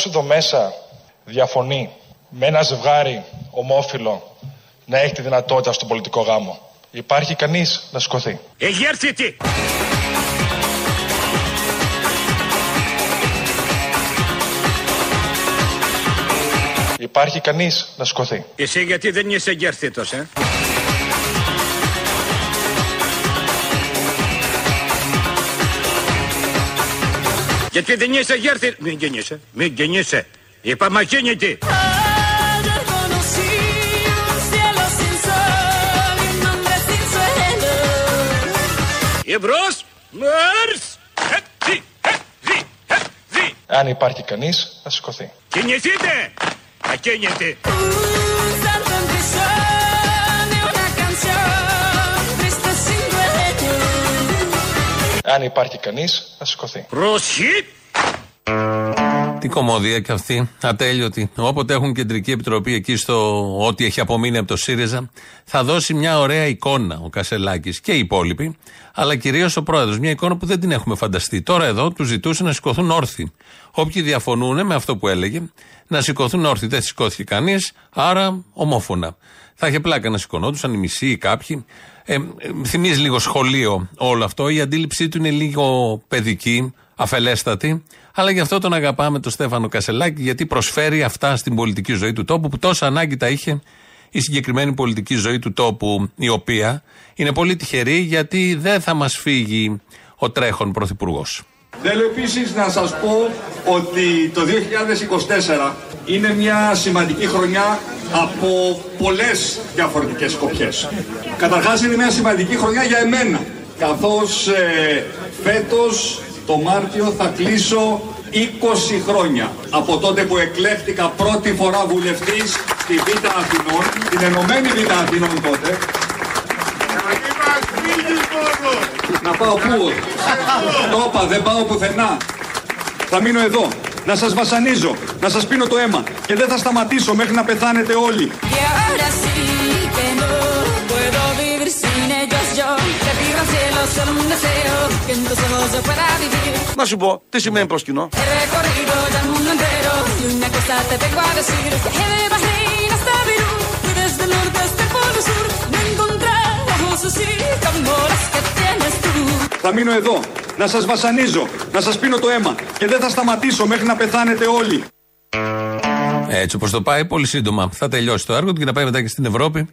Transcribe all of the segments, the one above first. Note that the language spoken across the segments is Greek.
Ποιο εδώ μέσα διαφωνεί με ένα ζευγάρι ομόφυλο να έχει τη δυνατότητα στον πολιτικό γάμο. Υπάρχει κανείς να σηκωθεί. Εγέρθητη! Υπάρχει κανείς να σηκωθεί. Εσύ γιατί δεν είσαι εγκέρθητος, ε; Γιατί δεν είσαι γέρθη... Μην γεννήσει, μην γεννήσει. Είπα μα κίνητη. Ayer conocí un cielo sin sol y un hombre sin suelo. Εμπρός, μάρς, έτσι, έτσι, έτσι. Αν υπάρχει κανείς να σηκωθεί. Κινηθείτε. Ακίνητη. Αν υπάρχει κανείς να σηκωθεί. Προσχή. Τι κομμωδία και αυτή, ατέλειωτη. Όποτε έχουν κεντρική επιτροπή εκεί στο ό,τι έχει απομείνει από το ΣΥΡΙΖΑ, θα δώσει μια ωραία εικόνα ο Κασελάκης και οι υπόλοιποι, αλλά κυρίως ο πρόεδρος. Μια εικόνα που δεν την έχουμε φανταστεί. Τώρα εδώ του ζητούσε να σηκωθούν όρθιοι. Όποιοι διαφωνούν με αυτό που έλεγε, να σηκωθούν όρθιοι. Δεν σηκώθηκε κανείς, άρα ομόφωνα. Θα είχε πλάκα να σηκωνόντουσαν οι μισοί ή κάποιοι. Ε, ε, θυμίζει λίγο σχολείο όλο αυτό. Η αντίληψή του είναι λίγο παιδική, αφελέστατη. Αλλά γι' αυτό τον αγαπάμε τον Στέφανο Κασελάκη, γιατί προσφέρει αυτά στην πολιτική ζωή του τόπου που τόσα ανάγκη τα είχε η συγκεκριμένη πολιτική ζωή του τόπου, η οποία είναι πολύ τυχερή γιατί δεν θα μας φύγει ο τρέχον πρωθυπουργός. Θέλω επίσης να σας πω ότι το 2024 είναι μια σημαντική χρονιά από πολλές διαφορετικές σκοπιές. Καταρχάς είναι μια σημαντική χρονιά για εμένα, καθώς ε, φέτος το Μάρτιο θα κλείσω 20 χρόνια από τότε που εκλέχτηκα πρώτη φορά βουλευτής στη Β' Αθηνών, την Ενωμένη Β' Αθηνών τότε, να πάω πού; Το είπα, δεν πάω πουθενά. Θα μείνω εδώ. Να σας βασανίζω, να σας πίνω το αίμα και δεν θα σταματήσω μέχρι να πεθάνετε όλοι. Να σου πω, τι σημαίνει προσκυνώ! Θα μείνω εδώ! Να σας βασανίζω! Να σας πίνω το αίμα! Και δεν θα σταματήσω μέχρι να πεθάνετε όλοι! Έτσι όπως το πάει, πολύ σύντομα θα τελειώσει το έργο του και να πάει μετά και στην Ευρώπη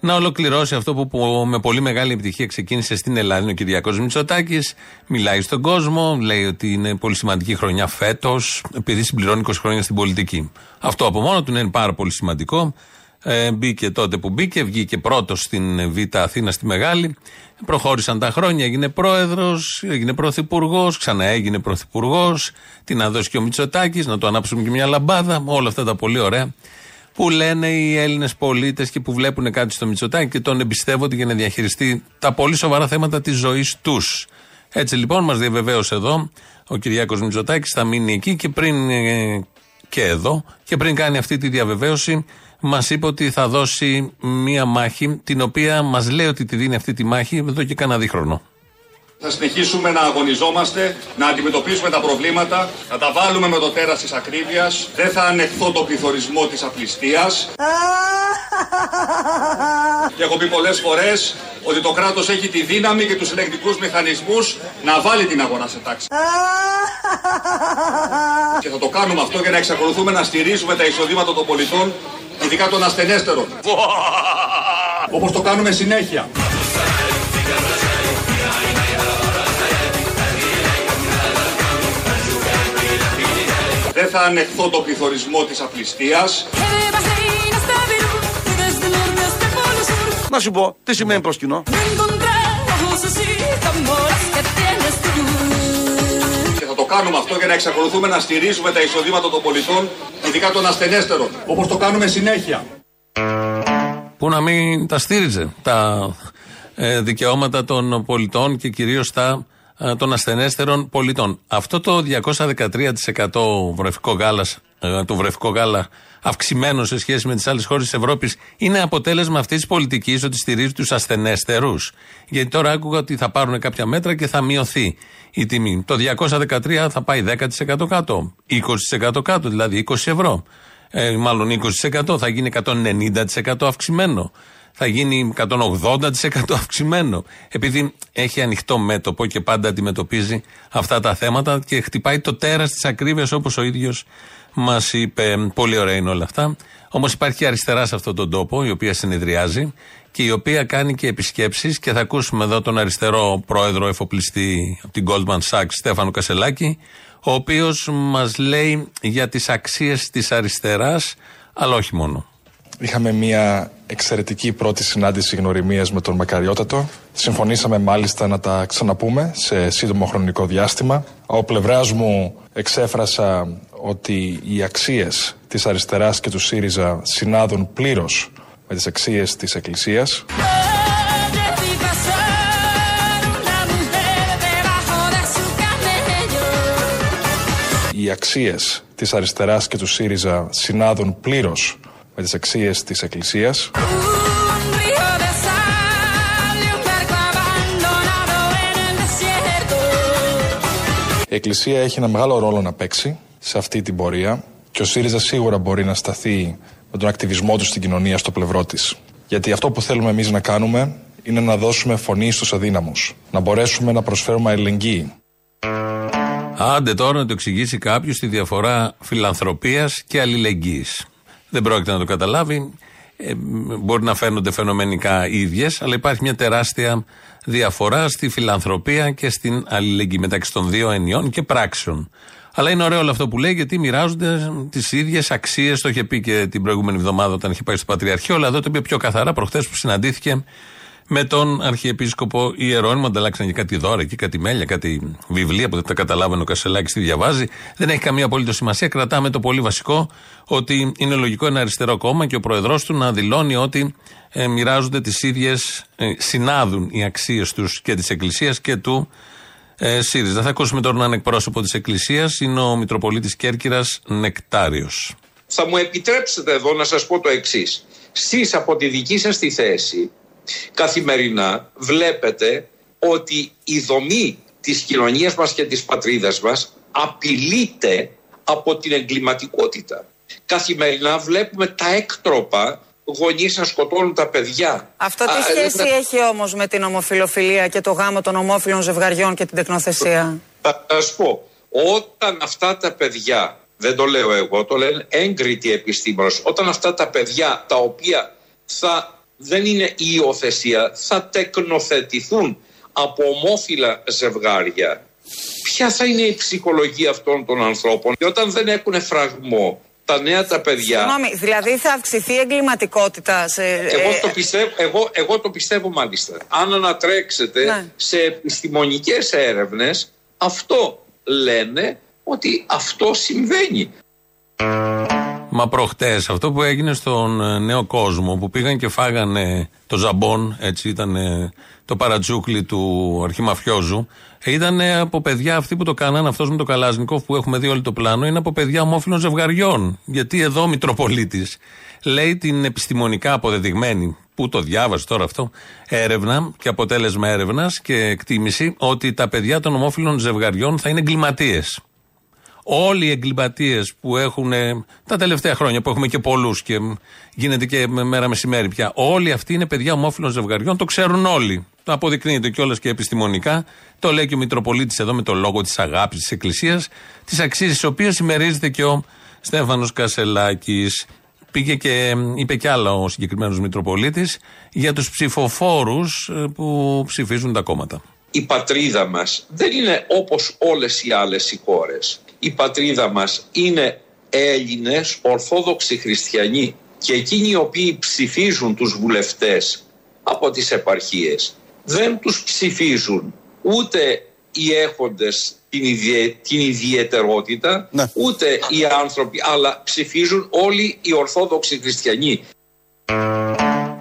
να ολοκληρώσει αυτό που, που με πολύ μεγάλη επιτυχία ξεκίνησε στην Ελλάδα. Είναι ο Κυριακός Μητσοτάκης, μιλάει στον κόσμο, λέει ότι είναι πολύ σημαντική χρονιά φέτος, επειδή συμπληρώνει 20 χρόνια στην πολιτική. Αυτό από μόνο του είναι πάρα πολύ σημαντικό. Ε, μπήκε τότε που μπήκε, βγήκε πρώτος στην Β' Αθήνα στη Μεγάλη. Προχώρησαν τα χρόνια, έγινε πρόεδρος, έγινε πρωθυπουργός, ξανά έγινε πρωθυπουργός. Τι να δώσει και ο Μητσοτάκης, να του ανάψουμε και μια λαμπάδα. Όλα αυτά τα πολύ ωραία που λένε οι Έλληνες πολίτες και που βλέπουν κάτι στο Μητσοτάκη και τον εμπιστεύονται για να διαχειριστεί τα πολύ σοβαρά θέματα της ζωής τους. Έτσι λοιπόν μας διαβεβαίωσε εδώ ο Κυριάκος Μητσοτάκης, θα μείνει εκεί και πριν ε, και εδώ και πριν κάνει αυτή τη διαβεβαίωση μας είπε ότι θα δώσει μία μάχη την οποία μας λέει ότι τη δίνει αυτή τη μάχη εδώ και κανένα δίχρονο. Θα συνεχίσουμε να αγωνιζόμαστε, να αντιμετωπίσουμε τα προβλήματα, να τα βάλουμε με το τέρας της ακρίβειας. Δεν θα ανεχθώ το πληθωρισμό της απληστίας. Και έχω πει πολλές φορές ότι το κράτος έχει τη δύναμη και τους ελεγκτικούς μηχανισμούς να βάλει την αγορά σε τάξη. Και θα το κάνουμε αυτό για να εξακολουθούμε να στηρίζουμε τα εισοδήματα των πολιτών, ειδικά των ασθενέστερων. Όπως το κάνουμε συνέχεια. Δεν θα ανεχθώ το πληθωρισμό της απληστίας. Viajé de Bahrein hasta Beirut y desde el norte hasta el polo sur. Να σου πω, τι σημαίνει προσκυνώ. No encontré ojos así como los que tienes tú. Και θα το κάνουμε αυτό για να εξακολουθούμε να στηρίζουμε τα εισοδήματα των πολιτών, ειδικά των ασθενέστερων. Όπως το κάνουμε συνέχεια. που να μην τα στήριζε τα ε, δικαιώματα των πολιτών και κυρίως τα ε, των ασθενέστερων πολιτών. Αυτό το 213% βρεφικό γάλας, ε, το βρεφικό γάλα αυξημένο σε σχέση με τις άλλες χώρες της Ευρώπης είναι αποτέλεσμα αυτής της πολιτικής ότι στηρίζει τους ασθενέστερους. Γιατί τώρα άκουγα ότι θα πάρουν κάποια μέτρα και θα μειωθεί η τιμή. Το 213 θα πάει 10% κάτω, 20% κάτω, δηλαδή 20 ευρώ. Ε, μάλλον 20% θα γίνει 190% αυξημένο θα γίνει 180% αυξημένο. Επειδή έχει ανοιχτό μέτωπο και πάντα αντιμετωπίζει αυτά τα θέματα και χτυπάει το τέρας της ακρίβειας όπως ο ίδιος μας είπε. Πολύ ωραία είναι όλα αυτά. Όμως υπάρχει αριστερά σε αυτόν τον τόπο, η οποία συνεδριάζει και η οποία κάνει και επισκέψεις. Και θα ακούσουμε εδώ τον αριστερό πρόεδρο εφοπλιστή από την Goldman Sachs, Στέφανο Κασελάκη, ο οποίος μας λέει για τις αξίες της αριστεράς, αλλά όχι μόνο. Είχαμε μια εξαιρετική πρώτη συνάντηση γνωριμίας με τον Μακαριότατο. Συμφωνήσαμε μάλιστα να τα ξαναπούμε σε σύντομο χρονικό διάστημα. Από πλευράς μου εξέφρασα ότι οι αξίες της αριστεράς και του ΣΥΡΙΖΑ συνάδουν πλήρως με τις αξίες της Εκκλησίας. Οι αξίες της αριστεράς και του ΣΥΡΙΖΑ συνάδουν πλήρως με τις αξίες της Εκκλησίας. Η Εκκλησία έχει ένα μεγάλο ρόλο να παίξει σε αυτή την πορεία και ο ΣΥΡΙΖΑ σίγουρα μπορεί να σταθεί με τον ακτιβισμό του στην κοινωνία στο πλευρό της. Γιατί αυτό που θέλουμε εμείς να κάνουμε είναι να δώσουμε φωνή στους αδύναμους, να μπορέσουμε να προσφέρουμε αλληλεγγύη. Άντε τώρα να το εξηγήσει κάποιος τη διαφορά φιλανθρωπίας και αλληλεγγύης δεν πρόκειται να το καταλάβει. Ε, μπορεί να φαίνονται φαινομενικά ίδιες, αλλά υπάρχει μια τεράστια διαφορά στη φιλανθρωπία και στην αλληλεγγύη μεταξύ των δύο ενιών και πράξεων. Αλλά είναι ωραίο όλο αυτό που λέει γιατί μοιράζονται τις ίδιες αξίες. Το είχε πει και την προηγούμενη εβδομάδα όταν είχε πάει στο Πατριαρχείο, αλλά εδώ το είπε πιο καθαρά προχθές που συναντήθηκε με τον Αρχιεπίσκοπο Ιερώνυμο. Ανταλλάξαν και κάτι δώρα και κάτι μέλια, κάτι βιβλία που δεν τα καταλάβαινε ο Κασελάκης τι διαβάζει. Δεν έχει καμία απολύτως σημασία. Κρατάμε το πολύ βασικό ότι είναι λογικό ένα αριστερό κόμμα και ο πρόεδρό του να δηλώνει ότι ε, μοιράζονται τις ίδιες, ε, συνάδουν οι αξίες τους και της Εκκλησίας και του ε, ΣΥΡΙΖΑ. Θα ακούσουμε τώρα έναν εκπρόσωπο της Εκκλησίας. Είναι ο Μητροπολίτης Κέρκυρας Νεκτάριος. Θα μου επιτρέψετε εδώ να σας πω το εξής. Εσείς από τη δική σας τη θέση καθημερινά βλέπετε ότι η δομή της κοινωνίας μας και της πατρίδας μας απειλείται από την εγκληματικότητα. Καθημερινά βλέπουμε τα έκτροπα γονείς να σκοτώνουν τα παιδιά. Αυτό τι σχέση έχει όμως με την ομοφιλοφιλία και το γάμο των ομόφυλων ζευγαριών και την τεκνοθεσία; Θα σας πω, όταν αυτά τα παιδιά, δεν το λέω εγώ, το λένε έγκριτοι επιστήμονες, όταν αυτά τα παιδιά τα οποία θα δεν είναι η υιοθεσία, θα τεκνοθετηθούν από ομόφυλα ζευγάρια. Ποια θα είναι η ψυχολογία αυτών των ανθρώπων; Και όταν δεν έχουν φραγμό τα νέα τα παιδιά. Συγγνώμη, δηλαδή θα αυξηθεί η εγκληματικότητα σε. Εγώ το πιστεύω, εγώ, εγώ το πιστεύω μάλιστα. Αν ανατρέξετε Ναι. σε επιστημονικές έρευνες, αυτό λένε ότι αυτό συμβαίνει. Μα προχτές αυτό που έγινε στον ε, νέο κόσμο που πήγαν και φάγανε το ζαμπόν, έτσι ήταν ε, το παρατσούκλι του αρχιμαφιόζου, ήταν από παιδιά αυτοί που το κάνανε, αυτός με το Καλάζνικοφ που έχουμε δει όλο το πλάνο, είναι από παιδιά ομόφυλων ζευγαριών. Γιατί εδώ ο Μητροπολίτης λέει την επιστημονικά αποδεδειγμένη, που το διάβασε τώρα αυτό, έρευνα και αποτέλεσμα έρευνας και εκτίμηση ότι τα παιδιά των ομόφυλων ζευγαριών θα είναι εγκληματίες. Όλοι οι εγκληματίες που έχουν ε, τα τελευταία χρόνια, που έχουμε και πολλούς και μ, γίνεται και με μέρα μεσημέρι πια, όλοι αυτοί είναι παιδιά ομόφυλων ζευγαριών, το ξέρουν όλοι. Το αποδεικνύεται κιόλας και επιστημονικά. Το λέει και ο Μητροπολίτης εδώ με το λόγο της αγάπης της Εκκλησίας, τι αξίε τι οποίε συμμερίζεται και ο Στέφανος Κασελάκης. Πήγε και μ, είπε κι άλλα ο συγκεκριμένος Μητροπολίτης για τους ψηφοφόρους που ψηφίζουν τα κόμματα. η πατρίδα μας δεν είναι όπως όλες οι άλλες οι χώρες. Η πατρίδα μας είναι Έλληνες, Ορθόδοξοι Χριστιανοί και εκείνοι οι οποίοι ψηφίζουν τους βουλευτές από τις επαρχίες δεν τους ψηφίζουν ούτε οι έχοντες την, ιδιαι- την ιδιαιτερότητα Ναι. ούτε οι άνθρωποι αλλά ψηφίζουν όλοι οι Ορθόδοξοι Χριστιανοί.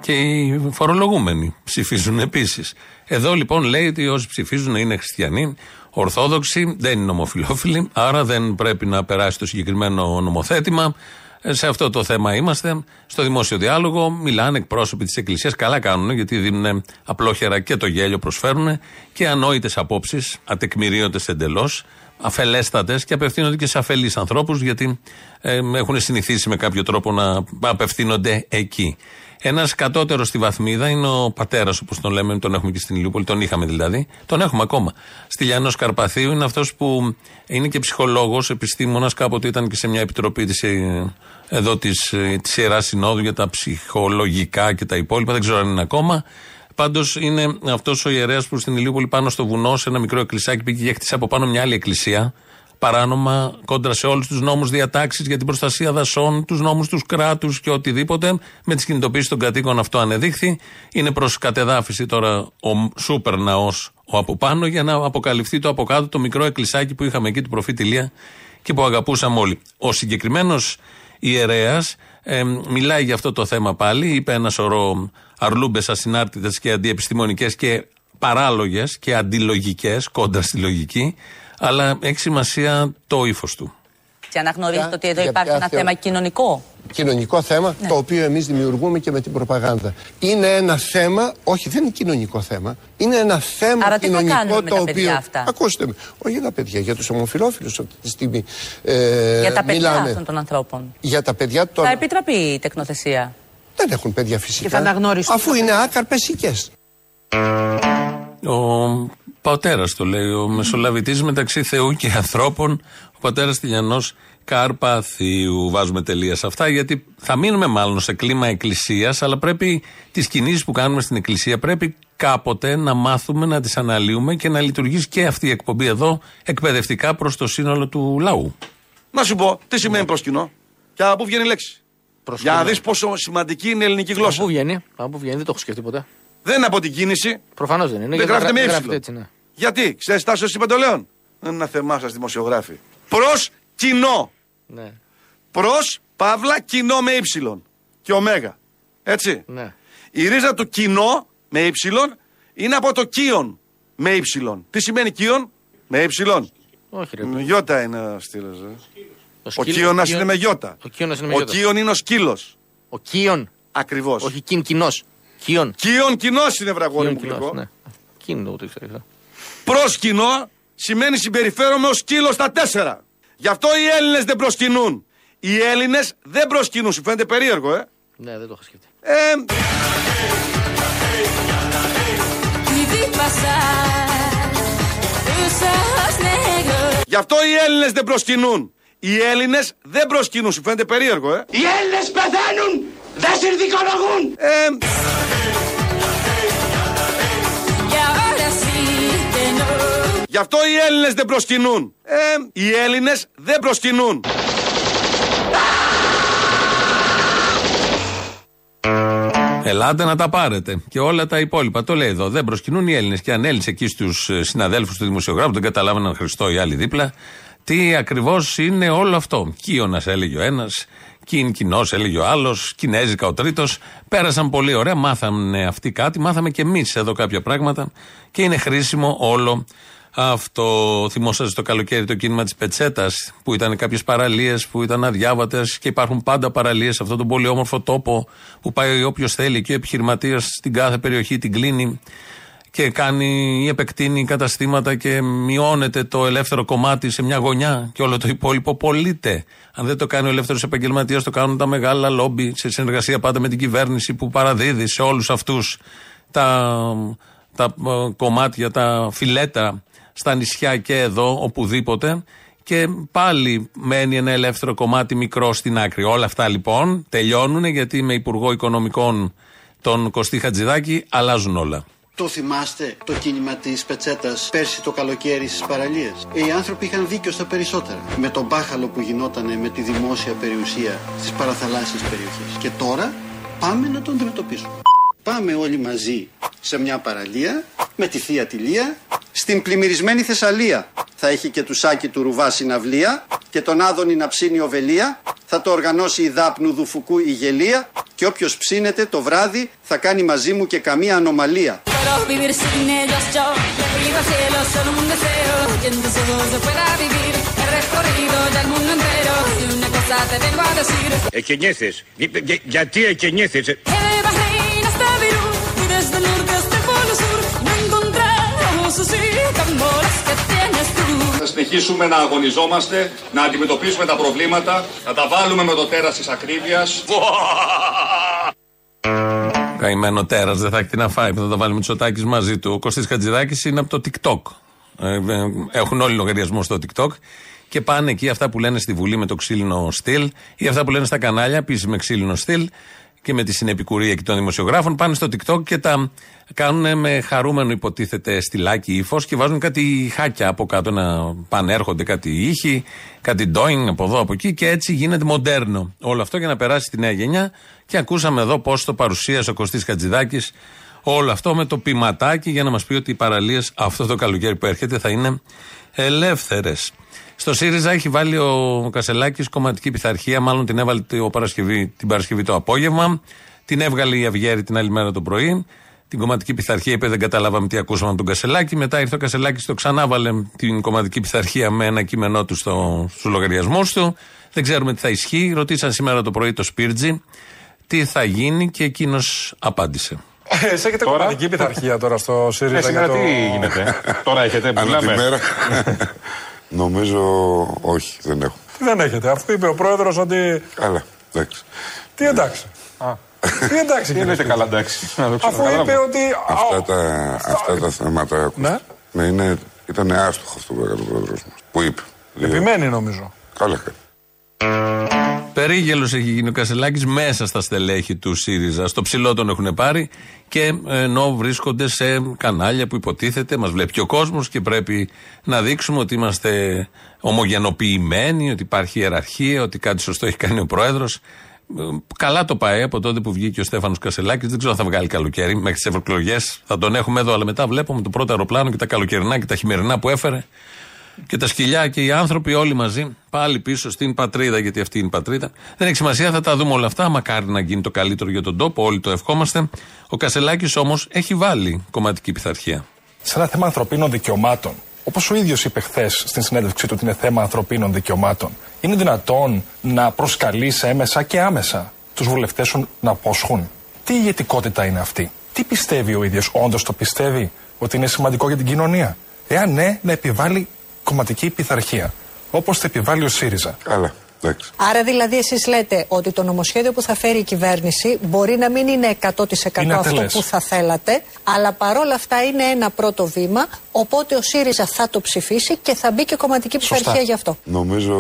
Και οι φορολογούμενοι ψηφίζουν επίσης. Εδώ λοιπόν λέει ότι όσοι ψηφίζουν είναι χριστιανοί, ορθόδοξοι, δεν είναι ομοφυλόφιλοι, άρα δεν πρέπει να περάσει το συγκεκριμένο νομοθέτημα. Ε, Σε αυτό το θέμα είμαστε. Στο δημόσιο διάλογο μιλάνε εκπρόσωποι της Εκκλησίας. Καλά κάνουν, γιατί δίνουν απλόχερα και το γέλιο προσφέρουν και ανόητες απόψεις, ατεκμηρίωτες εντελώς, αφελέστατες και απευθύνονται και σε αφελείς ανθρώπους, γιατί ε, έχουν συνηθίσει με κάποιο τρόπο να απευθύνονται εκεί. Ένας κατώτερος στη βαθμίδα είναι ο πατέρας, όπως τον λέμε, τον έχουμε και στην Ηλιούπολη, τον είχαμε δηλαδή, τον έχουμε ακόμα. Στυλιανό Καρπαθίου είναι αυτός που είναι και ψυχολόγος, επιστήμονας, κάποτε ήταν και σε μια επιτροπή της, ε, εδώ της της Ιεράς Συνόδου για τα ψυχολογικά και τα υπόλοιπα, δεν ξέρω αν είναι ακόμα. Πάντως είναι αυτός ο ιερέας που στην Ηλιούπολη πάνω στο βουνό, σε ένα μικρό εκκλησάκι, πήγε και χτίσε από πάνω μια άλλη εκκλησία. Παράνομα, κόντρα σε όλους τους νόμους διατάξεις για την προστασία δασών, τους νόμους τους κράτους και οτιδήποτε. Με τις κινητοποίησεις των κατοίκων αυτό ανεδείχθη. Είναι προς κατεδάφιση τώρα ο σούπερ ναός ο από πάνω για να αποκαλυφθεί το από κάτω το μικρό εκκλησάκι που είχαμε εκεί του προφήτη Ηλία και που αγαπούσαμε όλοι. Ο συγκεκριμένος ιερέας ε, μιλάει για αυτό το θέμα πάλι. Είπε ένας σωρό αρλούμπες ασυνάρτητες και αντιεπιστημονικές και παράλογες και αντιλογικές, κόντρα στη λογική. Αλλά έχει σημασία το ύφος του. Και αναγνωρίζετε ότι εδώ Για υπάρχει ποια ένα θεω- θέμα κοινωνικό. κοινωνικό θέμα, Ναι. το οποίο εμείς δημιουργούμε και με την προπαγάνδα. Είναι ένα θέμα, όχι δεν είναι κοινωνικό θέμα, είναι ένα θέμα Άρα τι θα κοινωνικό κάνουμε με το τα οποίο... παιδιά αυτά; Ακούστε με, όχι για τα παιδιά, για τους ομοφυλόφιλους αυτή τη στιγμή ε, για τα παιδιά μιλάμε. αυτών των ανθρώπων. Για τα παιδιά των... Θα επιτραπεί η τεκνοθεσία; Δεν έχουν παιδιά φυσικά. Και θα αναγνωριστούν Αφού είναι άκαρπες οικές. Ο πατέρας το λέει, ο μεσολαβητής μεταξύ Θεού και ανθρώπων, ο πατέρας Τηλιανός Καρπαθίου. Βάζουμε τελεία σε αυτά, γιατί θα μείνουμε μάλλον σε κλίμα εκκλησίας, αλλά πρέπει τις κινήσεις που κάνουμε στην εκκλησία πρέπει κάποτε να μάθουμε να τις αναλύουμε και να λειτουργήσει και αυτή η εκπομπή εδώ εκπαιδευτικά προς το σύνολο του λαού. Να σου πω, τι σημαίνει προσκυνώ και από πού βγαίνει η λέξη; Προσκυνώ. Για να δεις πόσο σημαντική είναι η ελληνική Από γλώσσα. πού βγαίνει, από πού βγαίνει, δεν το έχω σκεφτεί ποτέ. Δεν είναι από την κίνηση. Προφανώς δεν είναι. Δεν γιατί γράφεται με γρα- ύψιλο. έτσι, ναι. Γιατί, ξέρεις τάσο Παντελεόν. Είναι ένα θεμά σας δημοσιογράφοι. Προς κοινό. ναι. Προς παύλα κοινό με ύψιλον και ωμέγα. Έτσι. ναι. Η ρίζα του κοινό με ύψιλον είναι από το κύον με ύψιλον. Τι σημαίνει κύον; Με ύψιλον. Όχι, ρε. Με Γιώτα είναι ο στήλος. Ο σκύλο- κύονας κύον- είναι με γιώτα. Ο κύονας είναι με Ο γιώτα. κύον είναι ο σκύλος. Ο κύον. Ακριβώς. Όχι κιν, κοινός. Κύον. Κύον κοινό είναι βραγόρι Κύον μου κοινός, γλυκό. ναι. Κιν το ήξερα. αυτό. Προσκυνώ σημαίνει συμπεριφέρομαι ως σκύλος στα τέσσερα. Γι' αυτό οι Έλληνες δεν προσκυνούν. Οι Έλληνες δεν προσκυνούν. Σου φαίνεται περίεργο, ε; Ναι, δεν το είχα σκεφτεί. ε Qui vit passage de sa negre. γι' αυτό οι Έλληνες δεν προσκυνούν. Οι Έλληνες δεν προσκυνούν. Σου φαίνεται περίεργο, ε; Οι Έλληνες πεθαίνουν, δεν συνδικολογούν. ε γι' αυτό οι Έλληνες δεν προσκυνούν. ε οι Έλληνες δεν προσκυνούν. Ελάτε να τα πάρετε. Και όλα τα υπόλοιπα. Το λέει εδώ. Δεν προσκυνούν οι Έλληνες. Και ανέλησε εκεί στους συναδέλφους του δημοσιογράφου, δεν καταλάβαιναν Χριστό οι άλλοι δίπλα, τι ακριβώς είναι όλο αυτό. Κύωνα έλεγε ο ένας, Κιν κοινό έλεγε ο άλλος, Κινέζικα ο τρίτος. Πέρασαν πολύ ωραία, μάθαμε αυτοί κάτι, μάθαμε και εμείς εδώ κάποια πράγματα και είναι χρήσιμο όλο αυτό. Θυμόσαστε το καλοκαίρι το κίνημα της Πετσέτας, που ήταν κάποιες παραλίες που ήταν αδιάβατες και υπάρχουν πάντα παραλίες σε αυτόν τον πολύ όμορφο τόπο που πάει όποιος θέλει και ο επιχειρηματίας στην κάθε περιοχή την κλείνει και κάνει ή επεκτείνει καταστήματα και μειώνεται το ελεύθερο κομμάτι σε μια γωνιά και όλο το υπόλοιπο πωλείται. Αν δεν το κάνει ο ελεύθερος επαγγελματίας, το κάνουν τα μεγάλα λόμπι σε συνεργασία πάντα με την κυβέρνηση που παραδίδει σε όλους αυτούς τα, τα ε, κομμάτια, τα φιλέτα στα νησιά και εδώ, οπουδήποτε. Και πάλι μένει ένα ελεύθερο κομμάτι μικρό στην άκρη. Όλα αυτά λοιπόν τελειώνουν γιατί με Υπουργό Οικονομικών τον Κωστή Χατζηδάκη αλλάζουν όλα. Το θυμάστε το κίνημα της Πετσέτας πέρσι το καλοκαίρι στις παραλίες; Οι άνθρωποι είχαν δίκιο στα περισσότερα. Με τον μπάχαλο που γινόταν με τη δημόσια περιουσία στις παραθαλάσσιες περιοχές. Και τώρα πάμε να τον αντιμετωπίσουμε. Πάμε όλοι μαζί σε μια παραλία με τη θεία Τηλία στην πλημμυρισμένη Θεσσαλία. θα έχει και του Σάκη του Ρουβά συναυλία και τον Άδωνη να ψήνει οβελία. Θα το οργανώσει η Δάπνου Δουφουκού η Γελία και όποιος ψήνεται το βράδυ θα κάνει μαζί μου και καμία ανομαλία. Pero vivir sin συνεχίσουμε να αγωνιζόμαστε, να αντιμετωπίσουμε τα προβλήματα, να τα βάλουμε με το τέρας της ακρίβειας. Καημένο τέρας, δεν θα έχει τι να φάει. που Θα τα βάλει με τσοτάκι μαζί του. Ο Κωστής Χατζηδάκης είναι από το TikTok. Ε, ε, έχουν όλοι λογαριασμό στο TikTok και πάνε εκεί αυτά που λένε στη Βουλή με το ξύλινο στυλ ή αυτά που λένε στα κανάλια επίσης με ξύλινο στυλ και με τη συνεπικουρία και των δημοσιογράφων. Πάνε στο TikTok και τα κάνουν με χαρούμενο υποτίθεται στυλάκι ύφο και βάζουν κάτι χάκια από κάτω να πανέρχονται κάτι ήχοι, κάτι ντόιν από εδώ από εκεί και έτσι γίνεται μοντέρνο. Όλο αυτό για να περάσει στη νέα γενιά και ακούσαμε εδώ πώς το παρουσίασε ο Κωστής Χατζηδάκης όλο αυτό με το ποιηματάκι για να μας πει ότι οι παραλίες αυτό το καλοκαίρι που έρχεται θα είναι ελεύθερες. Στο ΣΥΡΙΖΑ έχει βάλει ο Κασελάκης κομματική πειθαρχία, μάλλον την έβαλε το Παρασκευή, την Παρασκευή το απόγευμα. Την έβγαλε η Αυγέρη την άλλη μέρα το πρωί. Την κομματική πειθαρχία είπε δεν καταλάβαμε τι ακούσαμε από τον Κασελάκη. Μετά ήρθε ο Κασελάκης, το ξανάβαλε την κομματική πειθαρχία με ένα κείμενό του στο, στους λογαριασμούς του. Δεν ξέρουμε τι θα ισχύει. Ρωτήσαν σήμερα το πρωί το Σπίρτζι τι θα γίνει και εκείνος απάντησε. Εσύ έχετε κομματική πειθαρχία τώρα στο ΣΥΡΙΖΑ. Ε, σήμερα για το- τι γίνεται; Τώρα έχετε, Ανά τη μιλάμε. μέρα. Νομίζω όχι, δεν έχω. Τι δεν έχετε, αφού είπε ο πρόεδρος ότι. Καλά, εντάξει. Τι εντάξει. Τι εντάξει, Τι κύριε εννοείται Σπίρτζη. καλά, εντάξει. Να το Αφού ξανακαλάμε. είπε ότι. Αυτά τα, αυτά τα θέματα Ναι. ναι. είναι, ήταν άστοχο αυτό που έκανε ο πρόεδρος μας. Που είπε. Δηλαδή, Επιμένει νομίζω. Καλά κάνει. Περίγελος έχει γίνει ο Κασελάκης μέσα στα στελέχη του ΣΥΡΙΖΑ. Στο ψηλό τον έχουν πάρει και ενώ βρίσκονται σε κανάλια που υποτίθεται μας βλέπει και ο κόσμος και πρέπει να δείξουμε ότι είμαστε ομογενοποιημένοι, ότι υπάρχει ιεραρχία, ότι κάτι σωστό έχει κάνει ο πρόεδρος. Καλά το πάει από τότε που βγήκε ο Στέφανος Κασελάκης. Δεν ξέρω αν θα βγάλει καλοκαίρι μέχρι τις ευρωεκλογές. Θα τον έχουμε εδώ, αλλά μετά βλέπουμε το πρώτο αεροπλάνο και τα καλοκαιρινά και τα χειμερινά που έφερε και τα σκυλιά και οι άνθρωποι όλοι μαζί πάλι πίσω στην πατρίδα, γιατί αυτή είναι η πατρίδα. Δεν έχει σημασία, θα τα δούμε όλα αυτά. Μακάρι να γίνει το καλύτερο για τον τόπο, όλοι το ευχόμαστε. Ο Κασελάκης όμως έχει βάλει κομματική πειθαρχία. σε ένα θέμα ανθρωπίνων δικαιωμάτων. Όπως ο ίδιος είπε χθες στην συνέντευξή του ότι είναι θέμα ανθρωπίνων δικαιωμάτων, είναι δυνατόν να προσκαλεί έμεσα και άμεσα τους βουλευτές σου να απόσχουν; Τι ηγετικότητα είναι αυτή; Τι πιστεύει ο ίδιος, όντως το πιστεύει ότι είναι σημαντικό για την κοινωνία; Εάν ναι, να επιβάλλει κομματική πειθαρχία. Όπως θα επιβάλλει ο ΣΥΡΙΖΑ. Καλά, εντάξει. Άρα δηλαδή εσείς λέτε ότι το νομοσχέδιο που θα φέρει η κυβέρνηση μπορεί να μην είναι 100% Είναι αυτό ατελές. που θα θέλατε, αλλά παρόλα αυτά είναι ένα πρώτο βήμα, οπότε ο ΣΥΡΙΖΑ θα το ψηφίσει και θα μπει και κομματική πειθαρχία γι' αυτό. Νομίζω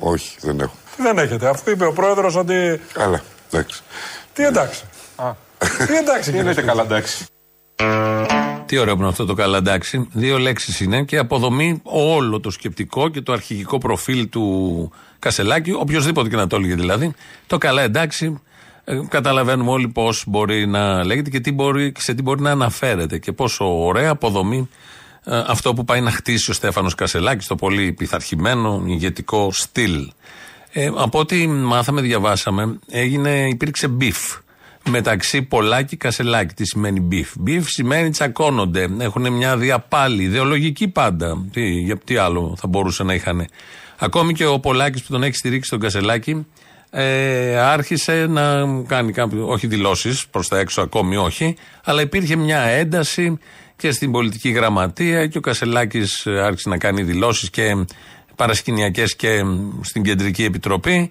όχι, δεν έχω. Τι δεν έχετε, αφού είπε ο πρόεδρος ότι. Καλά, εντάξει. Τι εντάξει. Τι εντάξει, Τι εννοείται καλά, εντάξει. Τι ωραίο που είναι αυτό το καλά, εντάξει. Δύο λέξεις είναι και αποδομεί όλο το σκεπτικό και το αρχηγικό προφίλ του Κασελάκη, οποιοδήποτε και να το έλεγε δηλαδή. Το καλά, εντάξει. ε, καταλαβαίνουμε όλοι πώς μπορεί να λέγεται και τι μπορεί, σε τι μπορεί να αναφέρεται και πόσο ωραία αποδομεί ε, αυτό που πάει να χτίσει ο Στέφανος Κασελάκης, το πολύ πειθαρχημένο ηγετικό στυλ. Ε, από ό,τι μάθαμε, διαβάσαμε, έγινε, υπήρξε beef μεταξύ Πολάκη Κασελάκη. Τι σημαίνει μπιφ; Μπιφ σημαίνει τσακώνονται. Έχουν μια διαπάλη, ιδεολογική πάντα. Τι, για τι άλλο θα μπορούσε να είχαν. Ακόμη και ο Πολάκης που τον έχει στηρίξει τον Κασελάκη ε, άρχισε να κάνει κάποιο, όχι δηλώσεις προς τα έξω, ακόμη όχι, αλλά υπήρχε μια ένταση και στην πολιτική γραμματεία και ο Κασελάκης άρχισε να κάνει δηλώσεις και παρασκηνιακές και στην κεντρική επιτροπή.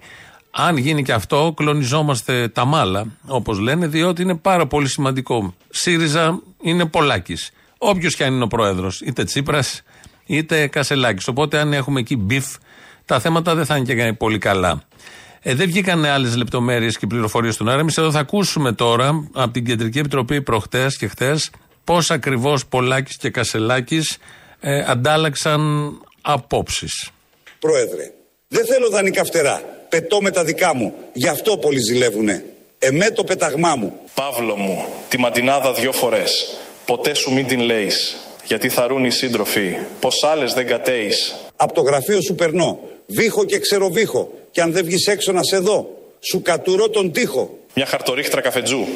Αν γίνει και αυτό, κλονιζόμαστε τα μάλα, όπως λένε, διότι είναι πάρα πολύ σημαντικό. ΣΥΡΙΖΑ είναι Πολάκης. Όποιος και αν είναι ο πρόεδρος, είτε Τσίπρας είτε Κασελάκης. Οπότε, αν έχουμε εκεί beef, τα θέματα δεν θα είναι και πολύ καλά. Ε, δεν βγήκαν άλλες λεπτομέρειες και πληροφορίες στον αέρα. Εμείς εδώ θα ακούσουμε τώρα από την Κεντρική Επιτροπή προχτές και χτες πώς ακριβώς Πολάκης και Κασελάκης ε, αντάλλαξαν απόψεις. Πρόεδρε, δεν θέλω δανεικά φτερά. Πετώ με τα δικά μου. Γι' αυτό πολλοί ζηλεύουνε. Εμέ το πεταγμά μου. Παύλο μου, τη ματινάδα δυο φορές. Ποτέ σου μην την λέεις. γιατί θαρούν οι σύντροφοι, πως άλλες δεν κατέεις. Από το γραφείο σου περνώ. Βήχω και ξεροβήχω. Και αν δεν βγεις έξω να σε δω, σου κατουρώ τον τοίχο. Μια χαρτορίχτρα καφετζού,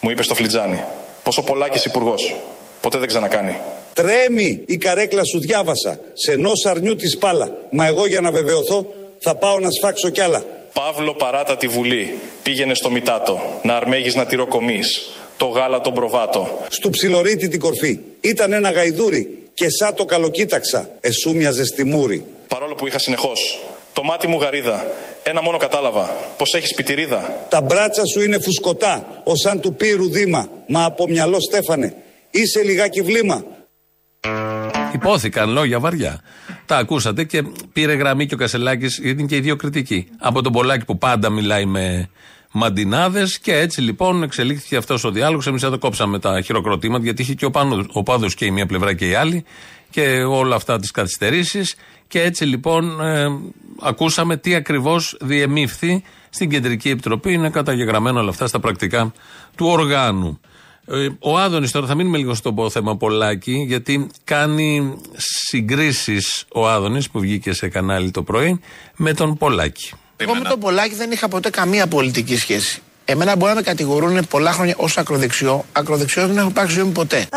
μου είπες στο φλιτζάνι. Πόσο πολλάκης υπουργός. Ποτέ δεν ξανακάνει. Τρέμει η καρέκλα σου διάβασα. Σε ενό αρνιού τη πάλα. Μα εγώ για να βεβαιωθώ θα πάω να σφάξω κι άλλα. Παύλο παράτα τη Βουλή, πήγαινε στο Μητάτο, να αρμέγεις να τυροκομείς, το γάλα τον προβάτο. Στου ψιλορίτη την κορφή. Ήταν ένα γαϊδούρι. Και σαν το καλοκοίταξα. Εσού μοιάζε στη μούρη. Παρόλο που είχα συνεχώς, το μάτι μου γαρίδα, ένα μόνο κατάλαβα, πως έχεις πιτηρίδα. Τα μπράτσα σου είναι φουσκωτά. Ω σαν του πύρου δήμα. Μα από μυαλό Στέφανε. Είσαι λιγάκι βλήμα. Υπόθηκαν λόγια βαριά. Τα ακούσατε και πήρε γραμμή και ο Κασελάκης, γιατί είναι και οι δύο κριτικοί. Από τον Πολάκη που πάντα μιλάει με μαντινάδες και έτσι λοιπόν εξελίχθηκε αυτός ο διάλογος. Εμείς εδώ κόψαμε τα χειροκροτήματα γιατί είχε και ο, πάνω, ο πάδος και η μία πλευρά και η άλλη και όλα αυτά τις καθυστερήσεις. Και έτσι λοιπόν ε, ακούσαμε τι ακριβώς διεμήφθη στην Κεντρική Επιτροπή. Είναι καταγεγραμμένο όλα αυτά στα πρακτικά του οργάνου. Ε, Ο Άδωνης τώρα θα μείνουμε λίγο στο θέμα Πολάκη, γιατί κάνει συγκρίσεις ο Άδωνης που βγήκε σε κανάλι το πρωί με τον Πολάκη. Εγώ με τον Πολάκη δεν είχα ποτέ καμία πολιτική σχέση. Εμένα μπορεί να με κατηγορούν πολλά χρόνια ως ακροδεξιό. Ακροδεξιός δεν έχω υπάρξει ζωή μου ποτέ.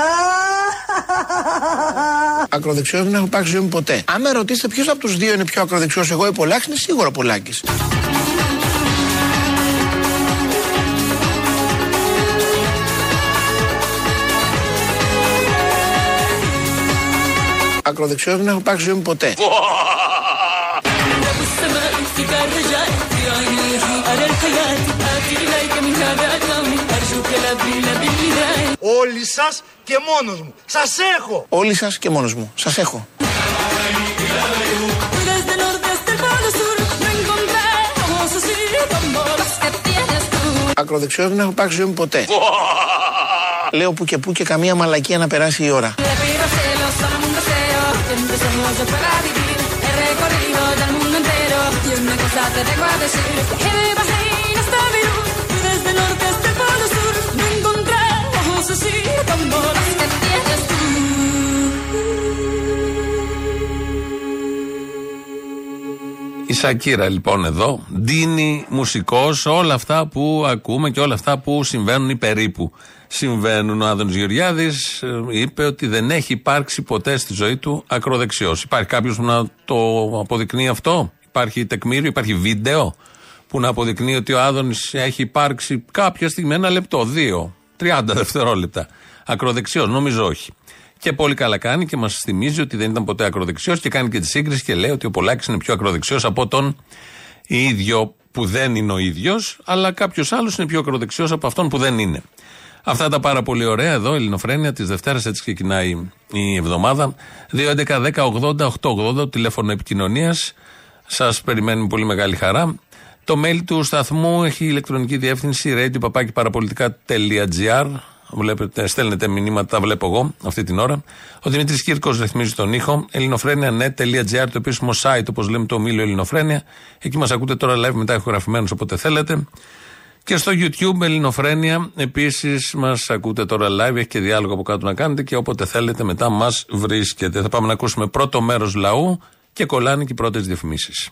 Ακροδεξιός δεν έχω υπάρξει ζωή μου ποτέ. Αν με ρωτήσετε ποιος από τους δύο είναι πιο ακροδεξιός, εγώ ή Πολάκης, είναι σίγουρα Πολάκης. ακροδεξιός δεν έχω πάρει ζωή ποτέ. Όλοι σας και μόνος μου. Σας έχω. Όλοι σας και μόνος μου. Σας έχω. Ακροδεξιός δεν έχω πάρει ζωή ποτέ. Λέω που και που και καμία μαλακία να περάσει η ώρα empecemos ya para vivir He recorrido del mundo entero Y una cosa te tengo a decir Que de Bahrein hasta Beirut Y desde el norte hasta el polo sur No encontramos así como las que tienes tú Η Σακύρα λοιπόν εδώ δίνει μουσικό όλα αυτά που ακούμε και όλα αυτά που συμβαίνουν ή περίπου συμβαίνουν. Ο Άδωνης Γεωργιάδης ε, είπε ότι δεν έχει υπάρξει ποτέ στη ζωή του ακροδεξιός. Υπάρχει κάποιος που να το αποδεικνύει αυτό, υπάρχει τεκμήριο, υπάρχει βίντεο που να αποδεικνύει ότι ο Άδωνης έχει υπάρξει κάποια στιγμή ένα λεπτό, δύο, 30 δευτερόλεπτα. Ακροδεξιός, νομίζω όχι. Και πολύ καλά κάνει και μας θυμίζει ότι δεν ήταν ποτέ ακροδεξιός και κάνει και τη σύγκριση και λέει ότι ο Πολάκης είναι πιο ακροδεξιός από τον ίδιο που δεν είναι ο ίδιος, αλλά κάποιος άλλος είναι πιο ακροδεξιός από αυτόν που δεν είναι. Αυτά τα πάρα πολύ ωραία εδώ, Ελληνοφρένια, τη Δευτέρα, έτσι ξεκινάει η εβδομάδα. 2.11.10.80.880, τηλέφωνο επικοινωνίας. Σας περιμένει με πολύ μεγάλη χαρά. Το mail του σταθμού έχει ηλεκτρονική διεύθυνση radio.papakiparapolitica.gr. Βλέπετε, στέλνετε μηνύματα, τα βλέπω εγώ αυτή την ώρα. Ο Δημήτρης Κύρκος ρυθμίζει τον ήχο. ελληνοφρένια.net.gr, το επίσημο site, όπως λέμε το ομίλιο Ελληνοφρένια. Εκεί μας ακούτε τώρα live μετά ηχογραφημένους όποτε θέλετε. Και στο YouTube Ελληνοφρένια επίσης μας ακούτε τώρα live. Έχει και διάλογο από κάτω να κάνετε και όποτε θέλετε μετά μας βρίσκετε. Θα πάμε να ακούσουμε πρώτο μέρος λαού και κολλάνε και οι πρώτες διαφημίσεις.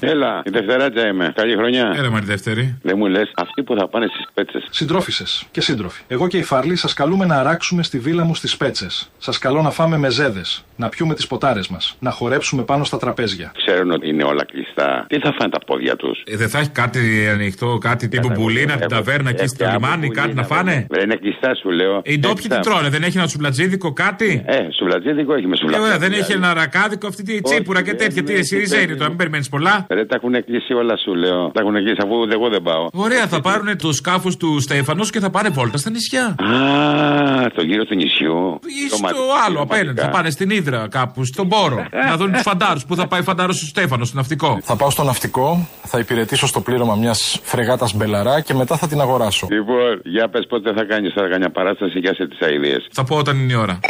Έλα, η Δευτεράτζα είμαι. Καλή χρονιά. Έλα, Μαρή Δεύτερη. Δεν μου λες, αυτοί που θα πάνε στις πέτσες. Συντρόφισε και σύντροφοι. Εγώ και η Φαρλή σας καλούμε να αράξουμε στη βίλα μου στις Πέτσες. Σας καλώ να φάμε μεζέδε, να πιούμε τις ποτάρες μας, να χορέψουμε πάνω στα τραπέζια. Ξέρουν ότι είναι όλα κλειστά. Τι θα φάνε τα πόδια τους; Ε, δεν θα έχει κάτι ανοιχτό, κάτι τύπου μπουλίνα από την ταβέρνα εκεί στο λιμάνι, κάτι να φάνε; Δεν είναι κλειστά, σου λέω. Οι ντόπιοι τι τρώνε, δεν έχει ένα σουβλατζίδικο κάτι; Ε, σουβλατζίδικο έχει με Ε, σουβλατζίδικο. ωραία, δεν έχει ένα ρακάδικο αυτή τη τσίπουρα και τέτοια. Τι εσύ είναι τώρα, μην περιμένεις πολλά. Ρε, τα έχουν κλείσει όλα, σου λέω. Τα έχουν κλείσει αφού ούτε εγώ δεν πάω. Ωραία, θα πάρουν το σκάφο του Στέφανος και θα πάνε βόλτα στα νησιά. Α, τον γύρο του νησιού. Ή Το στο ματ- άλλο το απέναντι. ματικά. Θα πάνε στην Ήδρα κάπου, στον Πόρο. να δουν τους φαντάρους. Πού θα πάει φαντάρος του Στέφανος, στο ναυτικό. Θα πάω στο ναυτικό, θα υπηρετήσω στο πλήρωμα μιας φρεγάτας μπελαρά και μετά θα την αγοράσω. Λοιπόν, για πες πότε θα κάνεις τώρα καμιά παράσταση για σε τις αειδίε. Θα πω όταν είναι η ώρα.